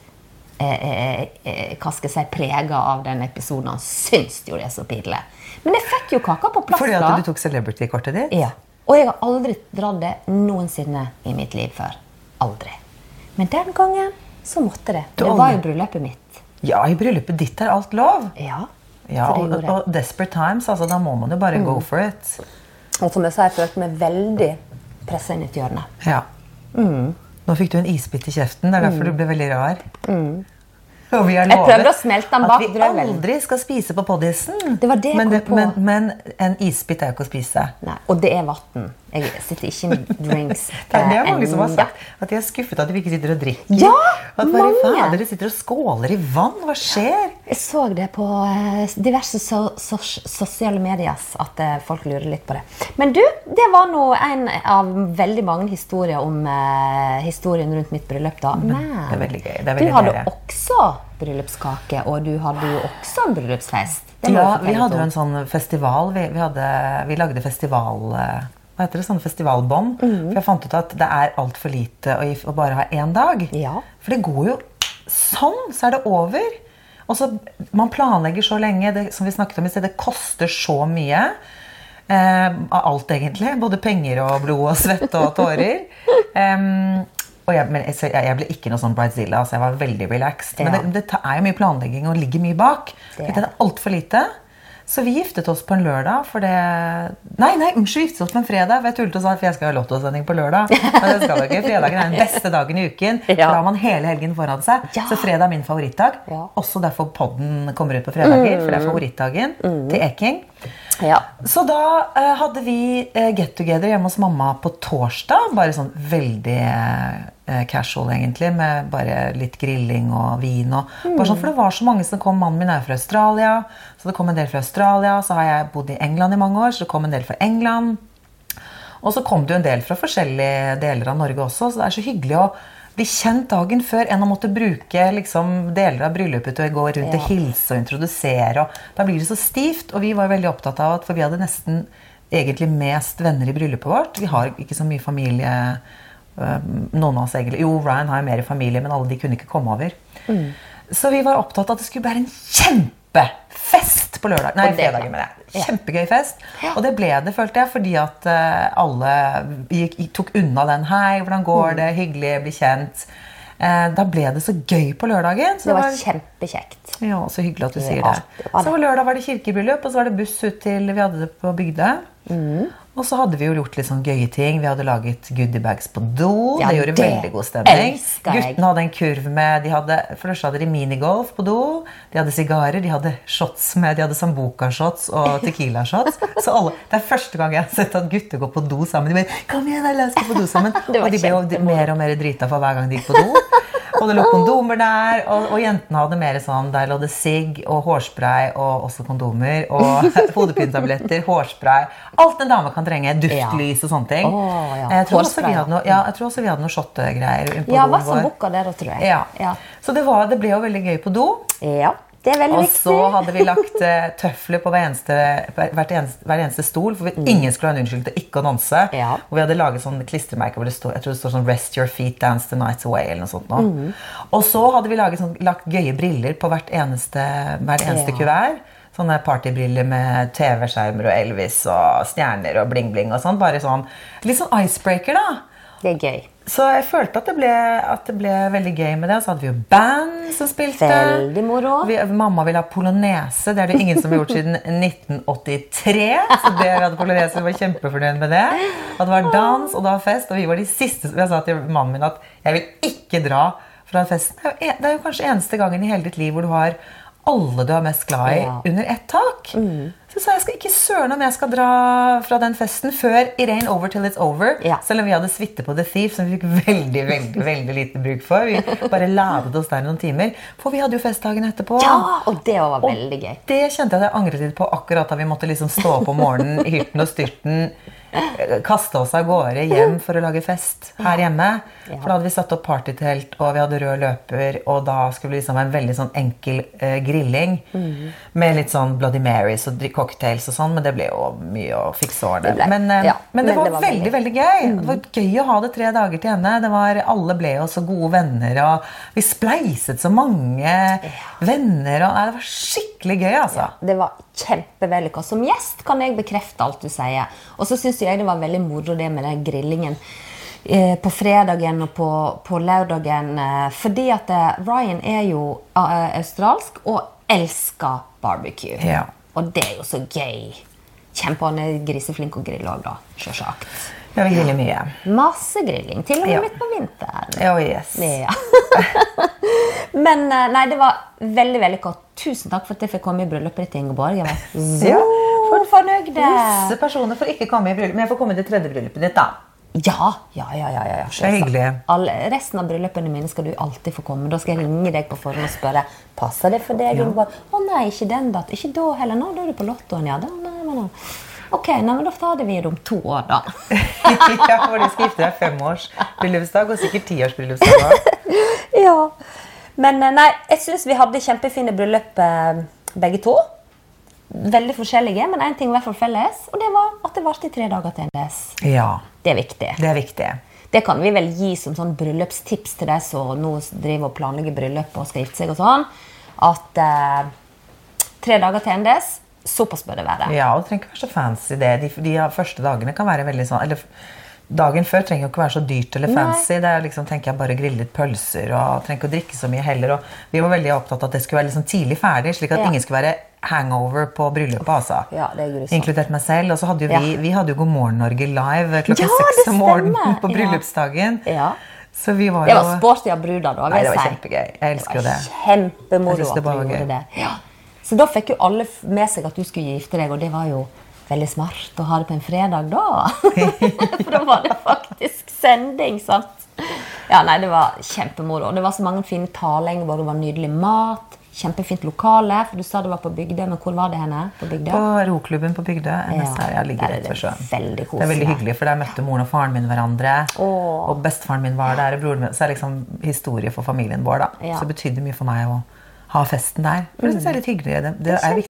eh, eh, eh, hva skal jeg si, prega av den episoden. Han syns jo det er så pinlig. Men jeg fikk jo kaka på plass. Fordi at du tok celebrity-kortet ditt? Ja. Og jeg har aldri dratt det noensinne i mitt liv før. Aldri. Men den gangen så måtte det. Det var jo bryllupet mitt. Ja, i bryllupet ditt er alt lov. Ja. Ja, og, og desperate times, altså, da må man jo bare go for it. Og som jeg sa, jeg følte meg veldig pressa inn i et hjørne. Ja. Mm. Nå fikk du en isbit i kjeften, det er derfor du ble veldig rar. Og vi har lovet at vi drømmen. aldri skal spise på poddisen. Det var det men, på. Men, men en isbit er jo ikke å spise. Nei, og det er vann. Jeg sitter ikke med drinks. Det er, mange som har sagt at de er skuffet at de ikke sitter og drikker. Ja, at bare, mange. dere sitter og skåler i vann. Hva skjer? Jeg så det på eh, diverse so so sosiale medier at eh, folk lurer litt på det. Men du, det var nå en av veldig mange historier om uh, historien rundt mitt bryllup. da. Men det er veldig gøy. Det er du hadde deilig. også bryllupskake, og du hadde jo også en bryllupsfest. Ja, vi hadde jo en sånn festival. Vi, vi, hadde, vi lagde festival... eh, Hva heter det? sånne festivalbånd. Mm. For jeg fant ut at det er altfor lite å, å bare ha én dag. Ja. For det går jo sånn, så er det over. Og så, Man planlegger så lenge. Det, som vi snakket om i sted, det koster så mye. Eh, av alt, egentlig. Både penger og blod og svette og tårer. um, og jeg, men jeg, jeg, ble ikke noe sånn bridezilla. Så jeg var veldig relaxed. Men det, det er jo mye planlegging og ligger mye bak. Det Det er altfor lite. Så vi giftet oss på en lørdag, for det Nei, nei, unnskyld, vi giftet oss på en fredag. For jeg tullet og sa at jeg skal ha lottosending på lørdag. Men det skal du ikke. Fredagen er den beste dagen i uken. Da har man hele helgen foran seg. Så fredag er min favorittdag. Også derfor podden kommer ut på fredager. For det er favorittdagen til Eking. Ja. Så da uh, hadde vi uh, get together hjemme hos mamma på torsdag. Bare sånn veldig eh, casual, egentlig. Med bare litt grilling og vin. Og, bare sånn, for det var så mange som kom. Mannen min er fra Australia, så det kom en del fra Australia. Så har jeg bodd i England i mange år, så det kom en del fra England. Og så kom det jo en del fra forskjellige deler av Norge også, så det er så hyggelig å bli kjent dagen før enn å måtte bruke liksom, deler av bryllupet til å gå rundt og hilse og introdusere. Og da blir det så stivt. Og vi var veldig opptatt av at For vi hadde nesten egentlig mest venner i bryllupet vårt. Vi har ikke så mye familie Noen av oss egentlig Jo, Ryan har jo mer familie, men alle de kunne ikke komme over. Mm. Så vi var opptatt av at det skulle være en kjempefest på lørdag. Nei, det- fredagen, mener jeg. Kjempegøy fest. Ja. Og det ble det, følte jeg, fordi at eh, alle gikk, tok unna den. Hei, hvordan Mm. går det? Hyggelig, bli kjent. Eh, da ble det så gøy på lørdagen. Så Det var kjempekjekt. ja, så hyggelig at du sier det. det det. Så på lørdag var det kirkebryllup, og så var det buss ut til Vi hadde det på Bygdøy. Mm. Og så hadde vi jo gjort litt sånn gøye ting. Vi hadde laget goodiebags på do. Ja, det gjorde det veldig god stemning. Guttene hadde en kurv med de hadde, For det første hadde de minigolf på do. De hadde sigarer, de hadde shots med De hadde Sambuca-shots og Tequila-shots. Så alle, Det er første gang jeg har sett at gutter går på do sammen. De bare, kom igjen, la oss gå på do sammen. Og de ble jo mer og mer drita for hver gang de gikk på do. Og det lå kondomer der, og, og jentene hadde mer sånn Der lå det sigg og hårspray og også kondomer. Og hodepinetabletter, hårspray. Alt en dame kan trenge. Duftlys og sånne ting. Oh, ja. jeg, tror noe, ja, jeg tror også vi hadde noe shottegreier på Ja, doen som booka der, da, tror jeg. Ja. Ja. Så det, var, det ble jo veldig gøy på do. Ja, det er veldig Og viktig. så hadde vi lagt eh, tøfler på hver eneste, hvert eneste, hver eneste stol, for vi, ingen skulle ha en unnskyldning til ikke å danse. Mm. Ja. Og vi hadde laget sånn klistremerker hvor det står, jeg tror det står sånn 'Rest your feet, dance the night away'. eller noe sånt. nå. Mm. Og så hadde vi laget sånn, lagt gøye briller på hvert eneste, hver eneste Ja. kuvert. Sånne partybriller med TV-skjermer og Elvis og stjerner og bling-bling og sånn. Bare sånn, Litt sånn icebreaker, da. Det er gøy. Så jeg følte at det, ble, at det ble veldig gøy med det. Og så hadde vi jo band som spilte. Veldig moro. Vi, mamma ville ha polonese. Det er det ingen som har gjort siden 1983. Så det, vi hadde polonese, vi var kjempefornøyd med det. Og det var dans, og det var fest. Og vi var de siste Jeg sa til mannen min at jeg vil ikke dra fra festen. Det er, jo, det er jo kanskje eneste gangen i hele ditt liv hvor du har alle du er mest glad i, Ja. under ett tak. Så sa jeg skal ikke søren om jeg skal dra fra den festen før it ain't over till it's over. Ja. Selv om vi hadde suite på The Thief, som vi fikk veldig veldig, veldig lite bruk for. Vi bare ladet oss der noen timer. For vi hadde jo festdagen etterpå. Ja, og det var veldig gøy. Det kjente jeg at jeg angret litt på akkurat da vi måtte liksom stå opp om morgenen i hyrten og styrten. Kaste oss av gårde hjem for å lage fest her hjemme. For da hadde vi satt opp partytelt, og vi hadde rød løper, og da skulle det liksom være en veldig sånn enkel eh, grilling. Mm. Med litt sånn Bloody Marys og cocktails og sånn, men det ble jo mye å fikse over det. Men, eh, ja, men det men var, det var veldig, veldig- veldig gøy. Det var gøy å ha det tre dager til henne. Det var, alle ble jo så gode venner, og vi spleiset så mange venner. Og, nei, det var skikkelig gøy, altså. Det var kjempevellykka. Som gjest kan jeg bekrefte alt du sier. Og så syns jeg det var veldig moro det med den grillingen eh, på fredagen og på, på lørdagen. Eh, fordi at eh, Ryan er jo australsk og elsker barbecue. Ja. Og det er jo så gøy. Kjempe, Han er griseflink å grille òg, da. Sjølsagt. Ja, vi griller mye. Masse grilling. Til og med Ja. midt på vinteren. Oh, yes. Ja. Men nei, det var veldig veldig godt. Tusen takk for at jeg fikk komme i bryllupet ditt, Ingeborg. Jeg var så Ja, fornøyd. Masse personer får ikke komme i bryllup, men jeg får komme til tredje bryllupet ditt, da. Ja, ja, ja. ja, ja, Det er hyggelig. Alle, resten av bryllupene mine skal du alltid få komme. Da skal jeg ringe deg på forhånd og spørre passer det for deg. Ja. Ingeborg? Å nei, ikke den datt. Ikke da heller. Nå, da er du på lottoen, ja. Da, nei, nei, nei. Ok, nei, men da tar det vi det om to år, da. ja, for du skal gifte deg femårs bryllupsdag og sikkert tiårs bryllupsdag òg. ja. Men eh, nei, jeg syns vi hadde kjempefine bryllup eh, begge to. Veldig forskjellige, men én ting hvert fall felles. Og det var at det varte i tre dager til NDS. Ja, Det er viktig. det er viktig. Det kan vi vel gi som sånn bryllupstips til de som nå driver og planlegger bryllup og skal gifte seg og sånn. At eh, tre dager til NDS, såpass bør det være. Ja, og det trenger ikke være så fancy det. De, de første dagene kan være veldig sånn eller Dagen før trenger jo ikke være så dyrt eller Nei. fancy. Det er liksom, tenker jeg bare grille litt pølser og trenger ikke å drikke så mye heller. Og vi var veldig opptatt av at det skulle være liksom tidlig ferdig, slik at Ja. ingen skulle være hangover på bryllupet. altså. Ja, det er. Inkludert meg selv. Og så hadde jo vi, Ja. vi hadde jo God morgen Norge live klokka seks om morgenen på bryllupsdagen. Ja. Så vi var Det var sporty av bruda, da. Nei, det var kjempegøy. Jeg elsker jo det. Kjempemoro at vi gjorde det. Ja. Så da fikk jo alle med seg at du skulle gifte deg, og det var jo veldig smart å ha det på en fredag da. For da var det faktisk sending, sant? Ja, nei, det var kjempemoro. Det var så mange fine taler, Ingeborg. Det var nydelig mat. Kjempefint lokale. For du sa det var på Bygdøy, men hvor var det henne? På Bygdøy? På roklubben på Bygdøy. NSR, jeg ligger er rett det ved sjøen. veldig Det er veldig hyggelig, for der møtte moren og faren min hverandre. Åh. Og bestefaren min var der, og broren min. Så det er liksom historie for familien vår. da. Ja. Så det betydde mye for meg å ha festen der. For det synes jeg er litt hyggelig. Det, det er viktig.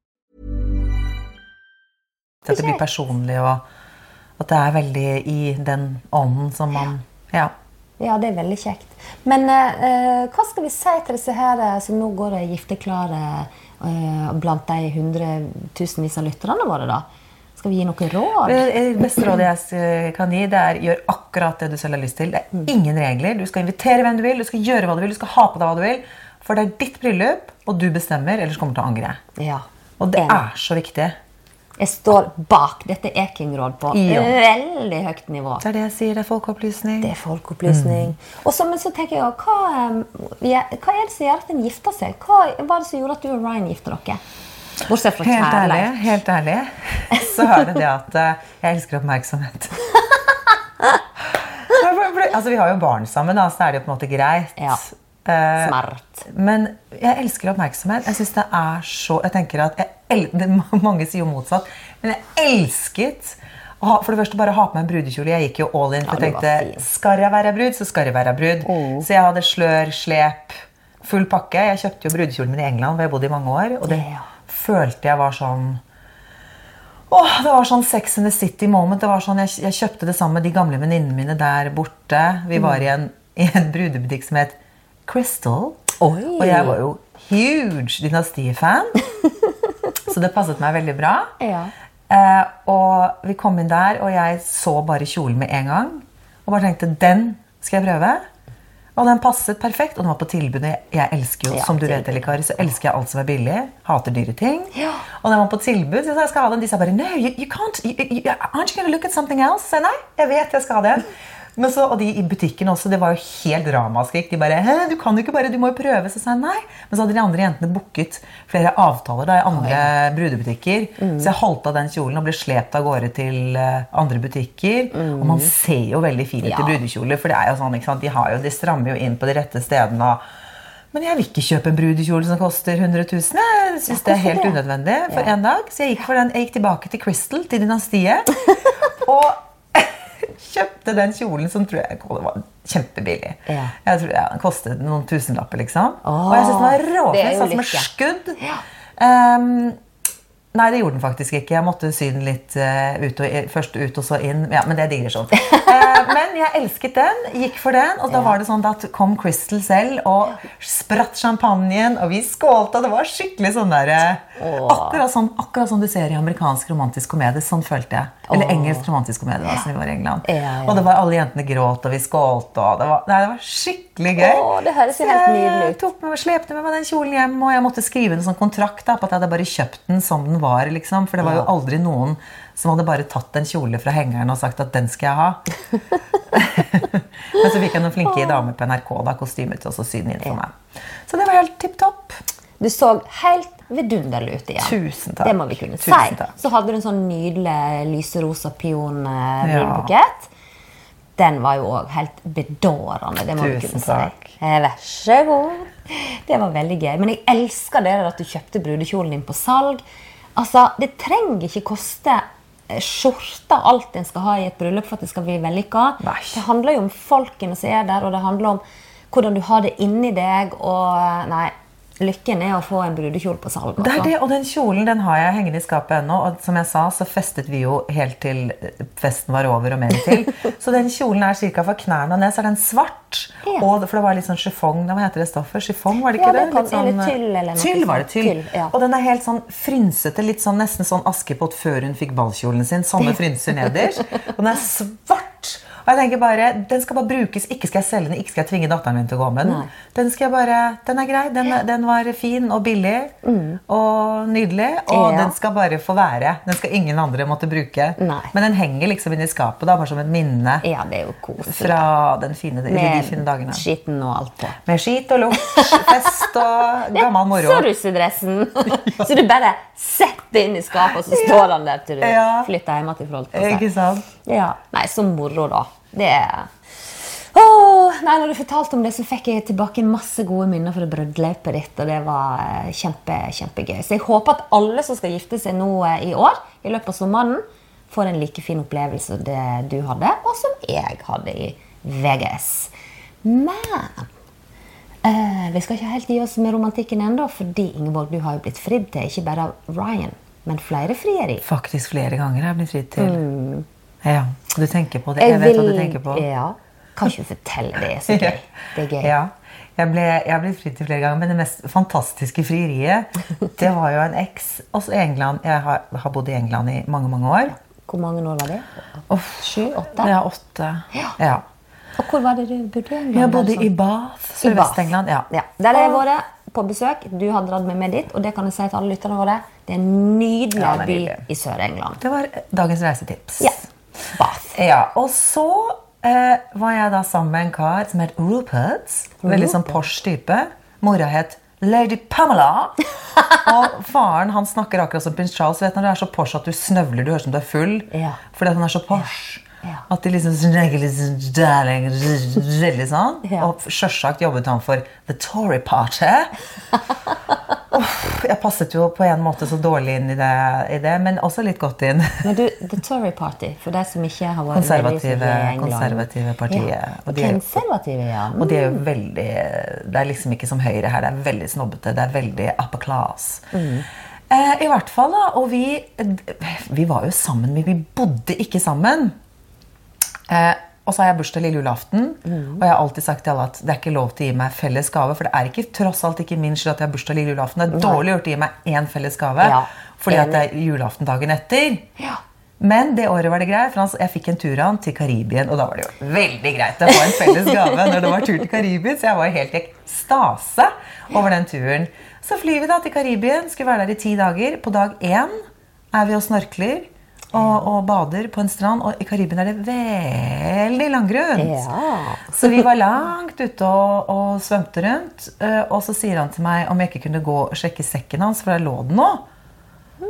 At det blir personlig, og at det er veldig i den ånden som man Ja. Ja, det er veldig kjekt. Men eh, eh, hva skal vi si til disse her eh, som nå går og er gifteklare eh, blant de hundretusenvis av lytterne våre, da? Skal vi gi noen råd? Det det beste rådet jeg kan gi, det er gjør akkurat det du selv har lyst til. Det er ingen regler. Du skal invitere hvem du vil, du skal gjøre hva du vil, du skal ha på deg hva du vil. For det er ditt bryllup, og du bestemmer, ellers kommer du til å angre. Ja. Og det er så viktig. Jeg står bak dette Ekingråd på Ja. veldig høyt nivå. Det er det jeg sier. Det er folkeopplysning. Det er folkeopplysning. Og så, men så tenker jeg, hva, eh, ja, hva er det som gjør at en gifter seg? Hva var det som gjorde at du og Ryan gifter dere? Bortsett fra Helt ærlig, helt ærlig, så er det det at eh, jeg elsker oppmerksomhet. altså, vi har jo barn sammen, da, så er det jo på en måte greit. Ja. Smert. Smart. Men jeg elsker oppmerksomhet. Jeg synes det er så Jeg tenker at jeg, Mange sier jo motsatt, men jeg elsket for det første bare ha på meg en brudekjole. Jeg gikk jo all in. For Ja, jeg tenkte skal jeg være brud, så skal jeg være brud. Så jeg hadde slør, slep, full pakke. Jeg kjøpte jo brudekjolen min i England, hvor jeg bodde i mange år. Og det Ja. følte jeg var sånn Åh, Det var sånn Sex in the City moment. Det var sånn, jeg, jeg kjøpte det sammen med de gamle venninnene mine der borte. Vi var i en, i en brudebutikk som het Crystal. Oi. Og jeg var jo huge Dynastie-fan. Så det passet meg veldig bra. Ja. Eh, og vi kom inn der, og jeg så bare kjolen med en gang. Og bare tenkte den skal jeg prøve. Og den passet perfekt, og den var på tilbud. og Jeg, elsker jo, Ja, som du vet, Elikari, Eli Kari, så elsker jeg alt som er billig. Hater dyre ting. Ja. Og den var på tilbud, så jeg sa jeg skal ha den. De sa bare no, you, you can't, you, you, aren't you gonna look at something else? Så jeg, nei, jeg vet jeg skal ha den. Men så, og de i butikken også, det var jo helt ramaskrik. De bare Hæ, du kan jo ikke bare, du må jo prøve. Så sa jeg nei. Men så hadde de andre jentene booket flere avtaler da, i andre brudebutikker. Så jeg holdt av den kjolen og ble slept av gårde til eh, andre butikker. Og man ser jo veldig fin ut Ja. i brudekjoler, for det er jo sånn, ikke sant? De, har jo, de strammer jo inn på de rette stedene. og men jeg vil ikke kjøpe en brudekjole som koster 100 000. Jeg synes det er helt unødvendig for en dag. Så jeg gikk, for den, jeg gikk tilbake til Crystal, til dynastiet. og kjøpte den kjolen som tror jeg var kjempebillig. Ja. Jeg tror ja, Den kostet noen tusenlapper, liksom. Åh, og jeg synes den var råfin. Satt som et skudd. Ja. Ehm, Nei, det gjorde den faktisk ikke. Jeg måtte sy den litt uh, ut og, først ut og så inn. Ja, Men det er digresjon. uh, men jeg elsket den. Gikk for den. Og da var det sånn at kom Crystal selv og spratt champagnen, og vi skålte. Og det var skikkelig sånn der eh, akkurat, sånn, akkurat sånn, du ser i amerikansk romantisk komedie. Sånn følte jeg. Eller engelsk romantisk komedie, da, som vi var i England. Ja, ja. Og det var alle jentene gråt, og vi skålte, og det var, nei, det var skikkelig gøy. Oh, det høres helt nydelig ut. tok med, slepte med meg den kjolen hjem, og jeg måtte skrive en sånn kontrakt da, på at jeg hadde bare kjøpt den som den var. liksom, For det var jo aldri noen som hadde bare tatt en kjole fra hengeren og sagt at den skal jeg ha. Men så fikk jeg noen flinke damer på NRK da, kostymer til å sy den inn for meg. Så det var helt tipp topp. Du så helt vidunderlig ut igjen. Tusen takk. Det må vi kunne si. Så hadde du en sånn nydelig lyserosa pionbukett. Den var jo òg helt bedårende. Det må vi Tusen kunne takk. si. Eh, Vær så god. Det var veldig gøy. Men jeg elsker det at du kjøpte brudekjolen din på salg. Altså, Det trenger ikke koste eh, skjorta alt en skal ha i et bryllup for at det skal bli vellykka. Det handler jo om folkene som er der, og det handler om hvordan du har det inni deg. Og nei, lykken er å få en brudekjole på salg. Det er altså. det, og den kjolen den har jeg hengende i skapet ennå. Og som jeg sa, så festet vi jo helt til festen var over og mer til. Så den kjolen er ca. fra knærne og ned, så er den svart. Ja. Og, for det var litt sånn chiffon. Hva heter det stoffet? Chiffon, var det ikke det det? kan- Litt sånn, eller tyll eller Tyll var det, tyll. Tyll, ja. Og den er helt sånn frynsete, litt sånn nesten sånn Askepott før hun fikk ballkjolen sin. Sånne frynser nederst. Og den er svart. Og jeg tenker bare, Den skal bare brukes. Ikke skal jeg selge den, ikke skal jeg tvinge datteren min til å gå med den. Nei. Den skal jeg bare, den er grei. Den, den var fin og billig og nydelig. Og Ja. den skal bare få være. Den skal ingen andre måtte bruke. Nei. Men den henger liksom inni skapet da, bare som et minne Ja, det er jo koselig. fra den fine, de, de fine dagene. skitten og alt på. Med skit og lukt, fest og gammel moro. Så russedressen. så du bare setter det inn i skapet, og så står han der til du Ja. flytter hjem til forhold Ikke sant? Ja. Nei, så moro, da. Det er oh, nei, når du fortalte om det, så fikk jeg tilbake masse gode minner fra bryllupet ditt. Og det var eh, kjempe, kjempegøy. Så jeg håper at alle som skal gifte seg nå eh, i år, i løpet av sommeren, får en like fin opplevelse som det du hadde, og som jeg hadde i VGS. Men eh, vi skal ikke helt gi oss med romantikken ennå, fordi Ingeborg, du har jo blitt fridd til ikke bare av Ryan, men flere frieri. Faktisk flere ganger har jeg blitt fridd til. Ja, Du tenker på det. Jeg Jeg, vet hva du tenker på. Ja. Kan ikke fortelle det? er så gøy. Det er gøy. Ja. Jeg, ble, jeg blitt fridd til flere ganger, men det mest fantastiske frieriet det var jo en eks også i England. Jeg har, har bodd i England i mange mange år. Hvor mange år var det? Sju? Åtte? Ja, åtte. Ja. Og hvor var det du bodde? England? Jeg bodde Sånn- i Bath. Sørvest-England. Ja. Ja. Der har jeg vært på besøk. Du har dratt meg med dit, og det kan jeg si til alle lytterne våre. Det er en nydelig Ja, er by i Sør-England. Det var dagens reisetips. Ja. Bath. Ja, og så eh, var jeg da sammen med en kar som het Rupert. Veldig sånn Porsche type. Mora het Lady Pamela. og faren han snakker akkurat som prins Charles. Vet, når du er så Porsche at du snøvler, du høres som du er full. Ja. Fordi han er så Porsche. Ja. At de liksom sånn veldig sånn. Ja. Og sjølsagt jobbet han for The Tory Party. Uff, jeg passet jo på en måte så dårlig inn i det, i det men også litt godt inn. Men du, The Tory Party, for deg som ikke har vært Konservative- i England. konservative partiet. Ja. Og de er Konservative, ja. Og de er jo veldig Det er liksom ikke som Høyre her. Det er veldig snobbete. Det er veldig upper class. Eh, I hvert fall, da. Og vi Vi var jo sammen, men vi bodde ikke sammen. Eh, og så har jeg bursdag lille julaften, og jeg har alltid sagt til alle at det er ikke lov til å gi meg felles gave. For det er ikke tross alt ikke min skyld at jeg har bursdag lille julaften. Det er dårlig gjort å gi meg én felles gave Ja, fordi at det er julaften dagen etter. Ja. Men det året var det greit, for jeg fikk en tur han til Karibien. Og da var det jo veldig greit å få en felles gave når det var tur til Karibien. Så jeg var helt i ekstase over den turen. Så flyr vi da til Karibien. Skulle være der i ti dager. På dag én er vi og snorkler og, og bader på en strand. Og i Karibien er det veldig langgrunt. Ja. Så vi var langt ute og, og svømte rundt. eh, Og så sier han til meg om jeg ikke kunne gå og sjekke sekken hans, for der lå den nå.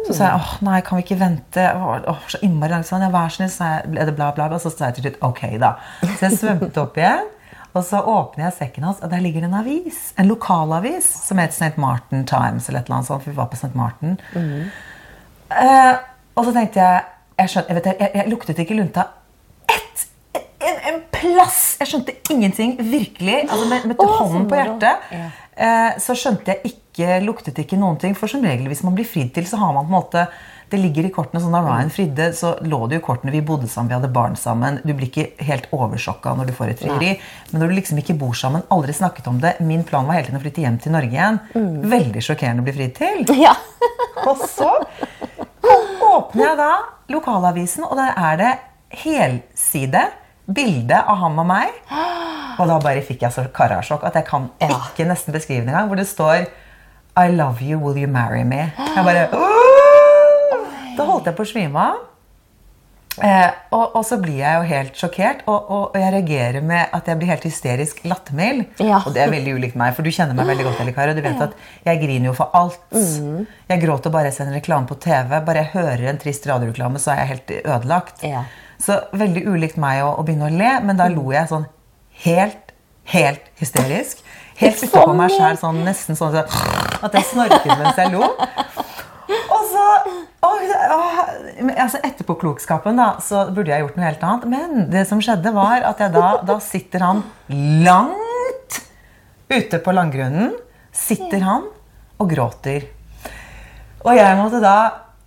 Så sa jeg åh, nei, kan vi ikke vente? Åh, så innmari langt. Så han, ja, vær så snill, ble det bla, bla, bla. Og så sa jeg til slutt ok, da. Så jeg svømte opp igjen. Og så åpner jeg sekken hans, og der ligger det en avis. En lokalavis som het St. Martin Times. eller et eller annet sånt, for vi var på St. Martin. Eh, og så tenkte jeg Jeg, skjønte, jeg, vet, jeg, jeg, luktet ikke lunta ett en, en plass! Jeg skjønte ingenting. Virkelig. Altså med med oh, hånden på hjertet. Ja. Eh, så skjønte jeg ikke Luktet ikke noen ting. For som regel hvis man blir fridd til, så har man på en måte det ligger i kortene, sånn Da Ryan fridde, så lå det jo i kortene. Vi bodde sammen, vi hadde barn sammen. Du blir ikke helt oversjokka når du får et frieri. Men når du liksom ikke bor sammen, aldri snakket om det Min plan var hele tiden å flytte hjem til Norge igjen. Veldig sjokkerende å bli fridd til. Ja. Og så åpner jeg da lokalavisen, og der er det helside. Bilde av han og meg. Og da bare fikk jeg så karasjokk at jeg kan ikke nesten beskrive det engang. Hvor det står I love you, will you marry me? Jeg bare! Da holdt jeg på å svime av. Eh, og, og så blir jeg jo helt sjokkert, og, og, og jeg reagerer med at jeg blir helt hysterisk lattermild. Ja. Og det er veldig ulikt meg, for du kjenner meg veldig godt, Elikar, og du vet at jeg griner jo for alt. Mm. Jeg gråter bare jeg ser en reklame på TV. Bare jeg hører en trist radioreklame, så er jeg helt ødelagt. Ja. Så veldig ulikt meg å, å begynne å le, men da lo jeg sånn helt, helt hysterisk. Helt ute på meg sjæl, sånn, nesten sånn at jeg snorket mens jeg lo. Og så altså Etterpåklokskapen, da, så burde jeg gjort noe helt annet. Men det som skjedde, var at jeg da, da sitter han langt ute på langgrunnen. Sitter han og gråter. Og jeg måtte da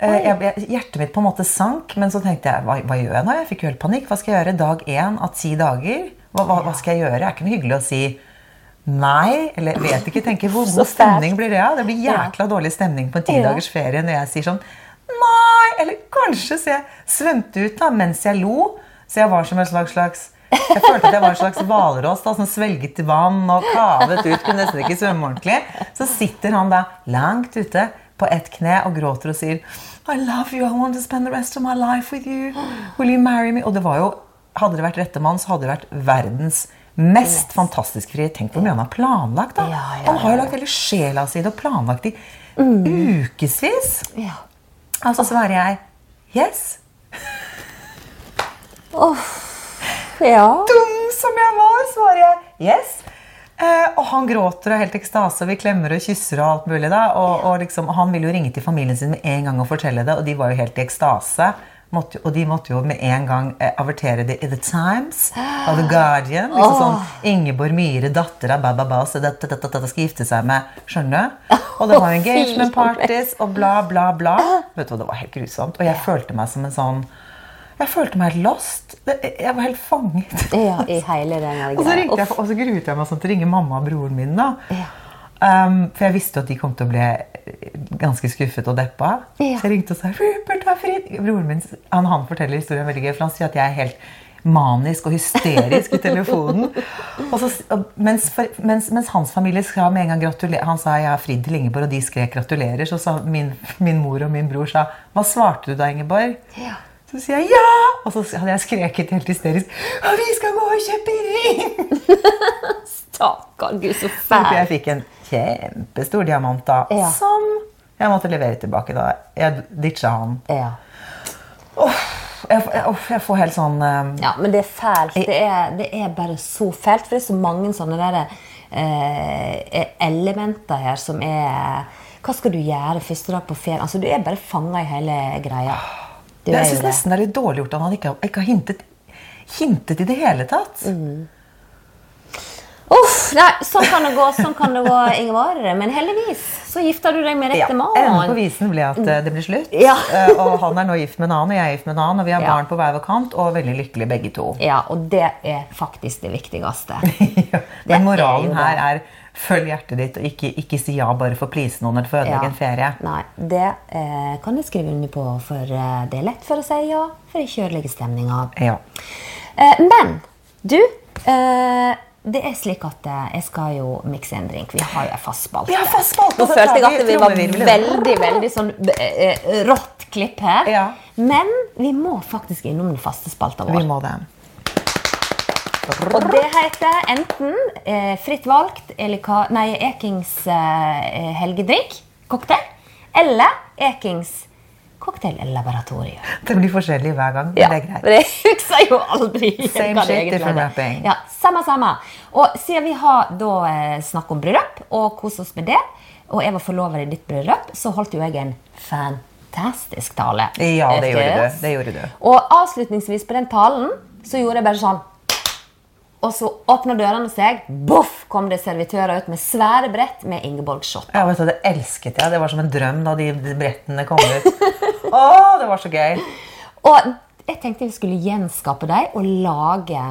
eh, jeg, Hjertet mitt på en måte sank, men så tenkte jeg hva, hva gjør jeg nå? Jeg fikk jo helt panikk. Hva skal jeg gjøre dag én av ti dager? Hva, hva, hva skal jeg gjøre? Det er ikke noe hyggelig å si nei, eller vet ikke. tenker Hvor god stemning blir det av? Det blir jækla dårlig stemning på en ti Ja. dagers ferie når jeg sier sånn Nei! Eller kanskje så jeg svømte ut da mens jeg lo. Så jeg var som en slags, slags jeg følte at jeg var en slags hvalross som svelget vann og kavet ut. Kunne nesten ikke svømme ordentlig. Så sitter han da langt ute på ett kne og gråter og sier I love you, I want to spend the rest of my life with you. Will you marry me? Og det var jo, Hadde det vært rette mann, så hadde det vært verdens mest fantastiske frihet. Tenk hvor mye han har planlagt. da. Ja, ja, Han har jo lagt hele sjela si i det og planlagt i ukevis. Ja. Og så svarer jeg yes. ja. dum som jeg var, svarer jeg yes. Eh, og han gråter og er helt ekstase, og vi klemmer og kysser og alt mulig. da, og, og, liksom, Han ville jo ringe til familien sin med en gang og fortelle det, og de var jo helt i ekstase. Måtte, og de måtte jo med en gang eh, avertere det i The Times og The Guardian. liksom sånn, Ingeborg Myhre, datter av Baba Bas, dette, dette, dette skal gifte seg med Skjønner du? Og det var engagement parties og bla, bla, bla. Vet du hva, Det var helt grusomt. Og jeg følte meg som en sånn Jeg følte meg helt lost. Jeg var helt fanget. ja, i hele den Og så, ringte jeg, og så gruet jeg meg sånn til å ringe mamma og broren min. da. Ja. Um, for jeg visste jo at de kom til å bli ganske skuffet og deppa. Ja. Så jeg ringte og sa Rupert, hva er frid? Broren min han, han forteller historien veldig gøy, for han sier at jeg er helt manisk og hysterisk i telefonen. Og så, mens, mens, mens hans familie sa med en gang gratulerer Han sa jeg har fridd til Ingeborg, og de skrek gratulerer. Så sa min, min mor og min bror sa Hva svarte du da, Ingeborg? Ja. Så sier jeg ja! Og så hadde jeg skreket helt hysterisk Og Vi skal gå og kjøpe ring! Stakkar, gud, så fæl. jeg fikk en kjempestor diamant da, Ja. som jeg måtte levere tilbake da. Jeg ditcha han. Ja. Jeg, jeg, uff, jeg får helt sånn um, ja, men det er fælt. Det er, det er bare så fælt, for det er så mange sånne der, eh, elementer her som er Hva skal du gjøre første dag på ferie? Altså, Du er bare fanga i hele greia. Du Jeg syns nesten det er litt dårlig gjort at han ikke ikke har hintet, hintet i det hele tatt. Mm. Uff, nei, sånn kan det gå, sånn kan det gå, Ingeborg. Men heldigvis så gifter du deg med rette Ja, rette Enden på visen ble at eh, det ble slutt. Ja. Eh, og han er nå gift med en annen, og jeg er gift med en annen. Og vi har Ja. barn på hver vår kant, og veldig lykkelige begge to. Ja, og det er faktisk det viktigste. Ja, Men moralen er her er følg hjertet ditt, og ikke, ikke si ja bare for å please noen eller for å ødelegge en ferie. Nei, det eh, kan jeg skrive under på, for eh, det er lett for å si ja, for ikke å ødelegge stemninga. Ja. Eh, men du, eh, det er slik at eh, jeg skal jo mikse en drink. Vi har jo en fast spalte. Vi har fast spalte, Nå følte jeg at vi var veldig, veldig sånn eh, rått klipp her. Ja. Men vi må faktisk innom den faste spalta vår. Vi må det. Og det heter enten eh, Fritt valgt eller hva Nei, Ekings eh, helgedrikk, cocktail, eller Ekings cocktail-laboratorium. Det blir forskjellig hver gang, men Ja, det er greit. Det husker jo aldri Same shit, different er. wrapping. Ja, samme, samme. Og siden vi har da eh, snakk om bryllup, og kost oss med det, og jeg var forlover i ditt bryllup, så holdt jo jeg en fantastisk tale. Ja, det gjorde du. Det gjorde du. Og avslutningsvis på den talen så gjorde jeg bare sånn Og så åpna dørene seg, boff, kom det servitører ut med svære brett med Ingeborg shot. Ja, vet du, Det elsket jeg. Det var som en drøm da de de brettene kom ut. Å, det var så gøy. Og jeg tenkte vi skulle gjenskape dem og lage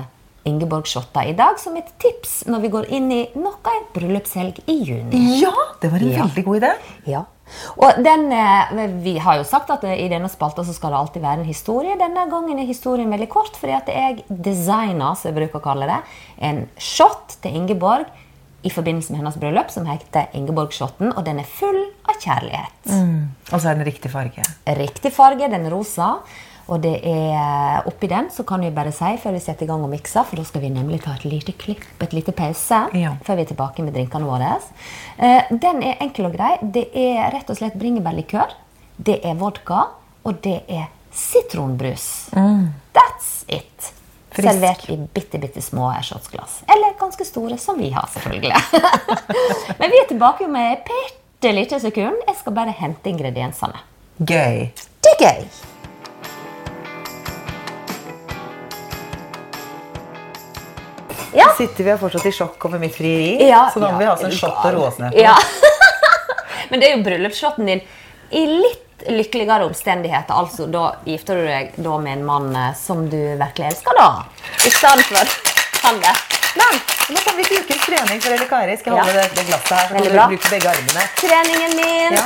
Ingeborg-shotter i dag som et tips når vi går inn i noe en bryllupshelg i juni. Ja, det var en Ja. veldig god idé. Ja. Og den, eh, Vi har jo sagt at eh, i denne spalta så skal det alltid være en historie. Denne gangen er historien veldig kort, fordi at jeg designa, som jeg bruker å kalle det, en shot til Ingeborg i forbindelse med hennes bryllup som heter Ingeborg-shotten, og den er full av kjærlighet. Og så er den riktig farge. Riktig farge, den er rosa. Og det er oppi den, så kan vi bare si før vi setter i gang og mikser, for da skal vi nemlig ta et lite klipp, et lite pause, Ja. før vi er tilbake med drinkene våre. Eh, den er enkel og grei. Det er rett og slett bringebærlikør, det er vodka, og det er sitronbrus. That's it. Frisk. Servert i bitte, bitte små shotsglass. Eller ganske store, som vi har, selvfølgelig. Men vi er tilbake om et bitte lite sekund. Jeg skal bare hente ingrediensene. Gøy. Det er gøy. Ja. Sitter vi fortsatt i sjokk over mitt frieri, Ja, så da må ja, vi ha en er du shot og gal? råsnep. Ja. Men det er jo bryllupsshoten din i litt lykkeligere omstendigheter. Altså, da gifter du deg da med en mann eh, som du virkelig elsker, da. I stedet for han der. Men Nå kan vi bruke trening for Elle Kari. Skal jeg holde Ja. det, glasset her, så kan du bruke begge armene. treningen min Ja.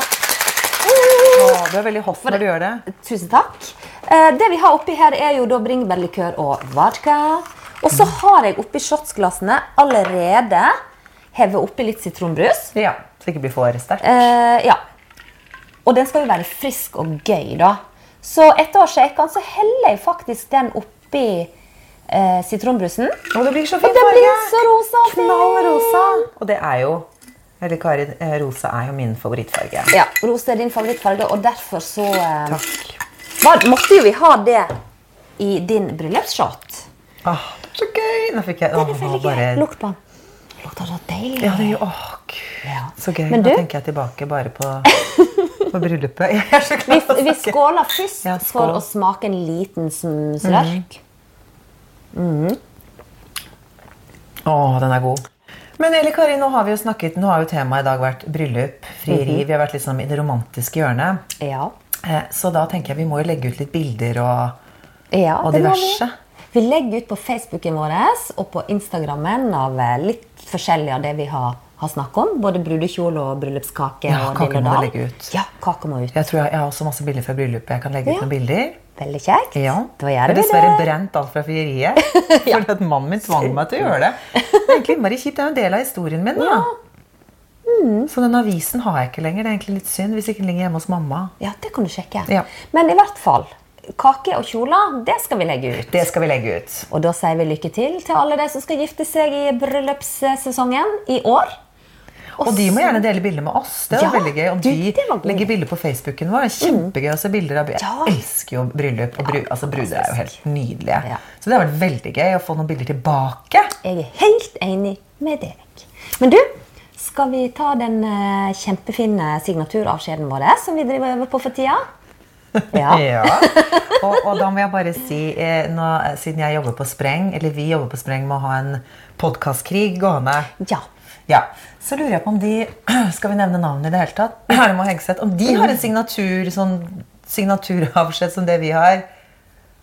Å, du er veldig hoff når du gjør det. Tusen takk. Eh, det vi har oppi her, er jo da bringebærlikør og vodka. Og så har jeg oppi shotsglassene allerede hevet oppi litt sitronbrus. Ja, Så det ikke blir for sterkt. Eh, ja. Og den skal jo være frisk og gøy, da. Så etter å ha shaket den, så heller jeg faktisk den oppi eh, sitronbrusen. Og det blir så Og fin det farge. blir så rosa og fint. Knall rosa. Og det er jo eller Kari, eh, rosa er jo min favorittfarge. Ja, rosa er din favorittfarge, og derfor så eh, Takk. var, måtte jo vi ha det i din bryllupsshot. Åh, så gøy! Nå fikk jeg Den åh, er veldig bare... gøy. Lukt på den. Lukter så deilig. Ja, det er jo, Åh, gud. Ja. Så gøy. Du... Nå tenker jeg tilbake bare på, på bryllupet. Jeg er så Vi, glad vi, vi skåler først Ja, skål. for å smake en liten slørk. Mm. Mm. Åh, den er god. Men Eli Kari, nå har vi jo snakket, nå har jo temaet i dag vært bryllup, frieri. Vi har vært liksom i det romantiske hjørnet. Ja. Eh, Så da tenker jeg vi må jo legge ut litt bilder og, Ja, og diverse. Vi. vi legger ut på Facebooken vår og på Instagrammen av eh, litt forskjellig av det vi har, har snakket om. Både brudekjole og bryllupskake. Ja, og kake må vi legge ut. Ja, kake må ut. Jeg tror jeg, jeg har også masse bilder fra bryllupet. Jeg kan legge ut noen bilder. Veldig kjekt. Ja. Da Jeg gjør dessverre brent alt fra frieriet. Fordi at mannen min tvang meg til å gjøre det. Det er egentlig innmari kjipt. Det er jo en del av historien min. da. Mm. Så den avisen har jeg ikke lenger. Det er egentlig litt synd hvis ikke den ligger hjemme hos mamma. Ja, det kan du sjekke. Ja. Men i hvert fall, kake og kjoler, det skal vi legge ut. Det skal vi legge ut. Og da sier vi lykke til til alle de som skal gifte seg i bryllupssesongen i år. Og de må gjerne dele bilder med oss. Det var Ja, veldig gøy. Og de legger bilder på Facebooken vår. Kjempegøy å se bilder av Jeg elsker jo bryllup. Og bru, altså, bruder er jo helt nydelige. Så det har vært veldig gøy å få noen bilder tilbake. Jeg er helt enig med deg. Men du, skal vi ta den eh, kjempefine signaturavskjeden vår som vi driver over på for tida? Ja. Ja. Og, og da må jeg bare si, eh, nå, eh, siden jeg jobber på Spreng, eller vi jobber på Spreng med å ha en podkastkrig gående ja. Ja, Så lurer jeg på om de Skal vi nevne navnet i det hele tatt? Hermo Hegseth. Om de har en signatur, sånn signaturavskjed som det vi har.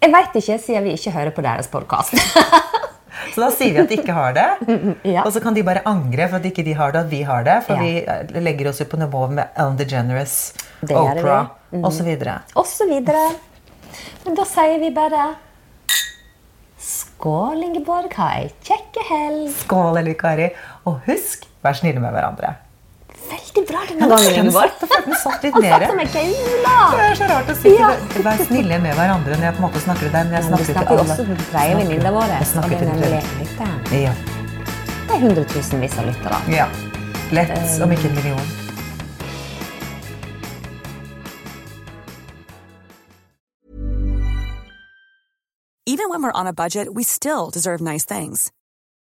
Jeg veit ikke, siden vi ikke hører på deres podkast. Så da sier vi at de ikke har det. Ja. Og så kan de bare angre for at ikke de har det, at vi har det. For Ja. vi eh, legger oss jo på nivå med Ellen DeGeneres, Det videre. Og så videre. Men da sier vi bare Skål, Ingeborg. Ha ei kjekke helg. Skål, Eli Kari. Og husk, vær snille med hverandre. Veldig bra denne gangen, Ingeborg. Da den satt litt Han satt som en. Det er så rart å si Ja. til vær snille med hverandre når jeg på en måte snakker til deg. Men jeg Men snakker til snakker jo alle. også til breie venninner våre. Jeg snakker er til dere. Ja. Det er hundretusenvis av lyttere. ja. Lett, om ikke en million. Even when we're on a budget, we still deserve nice things.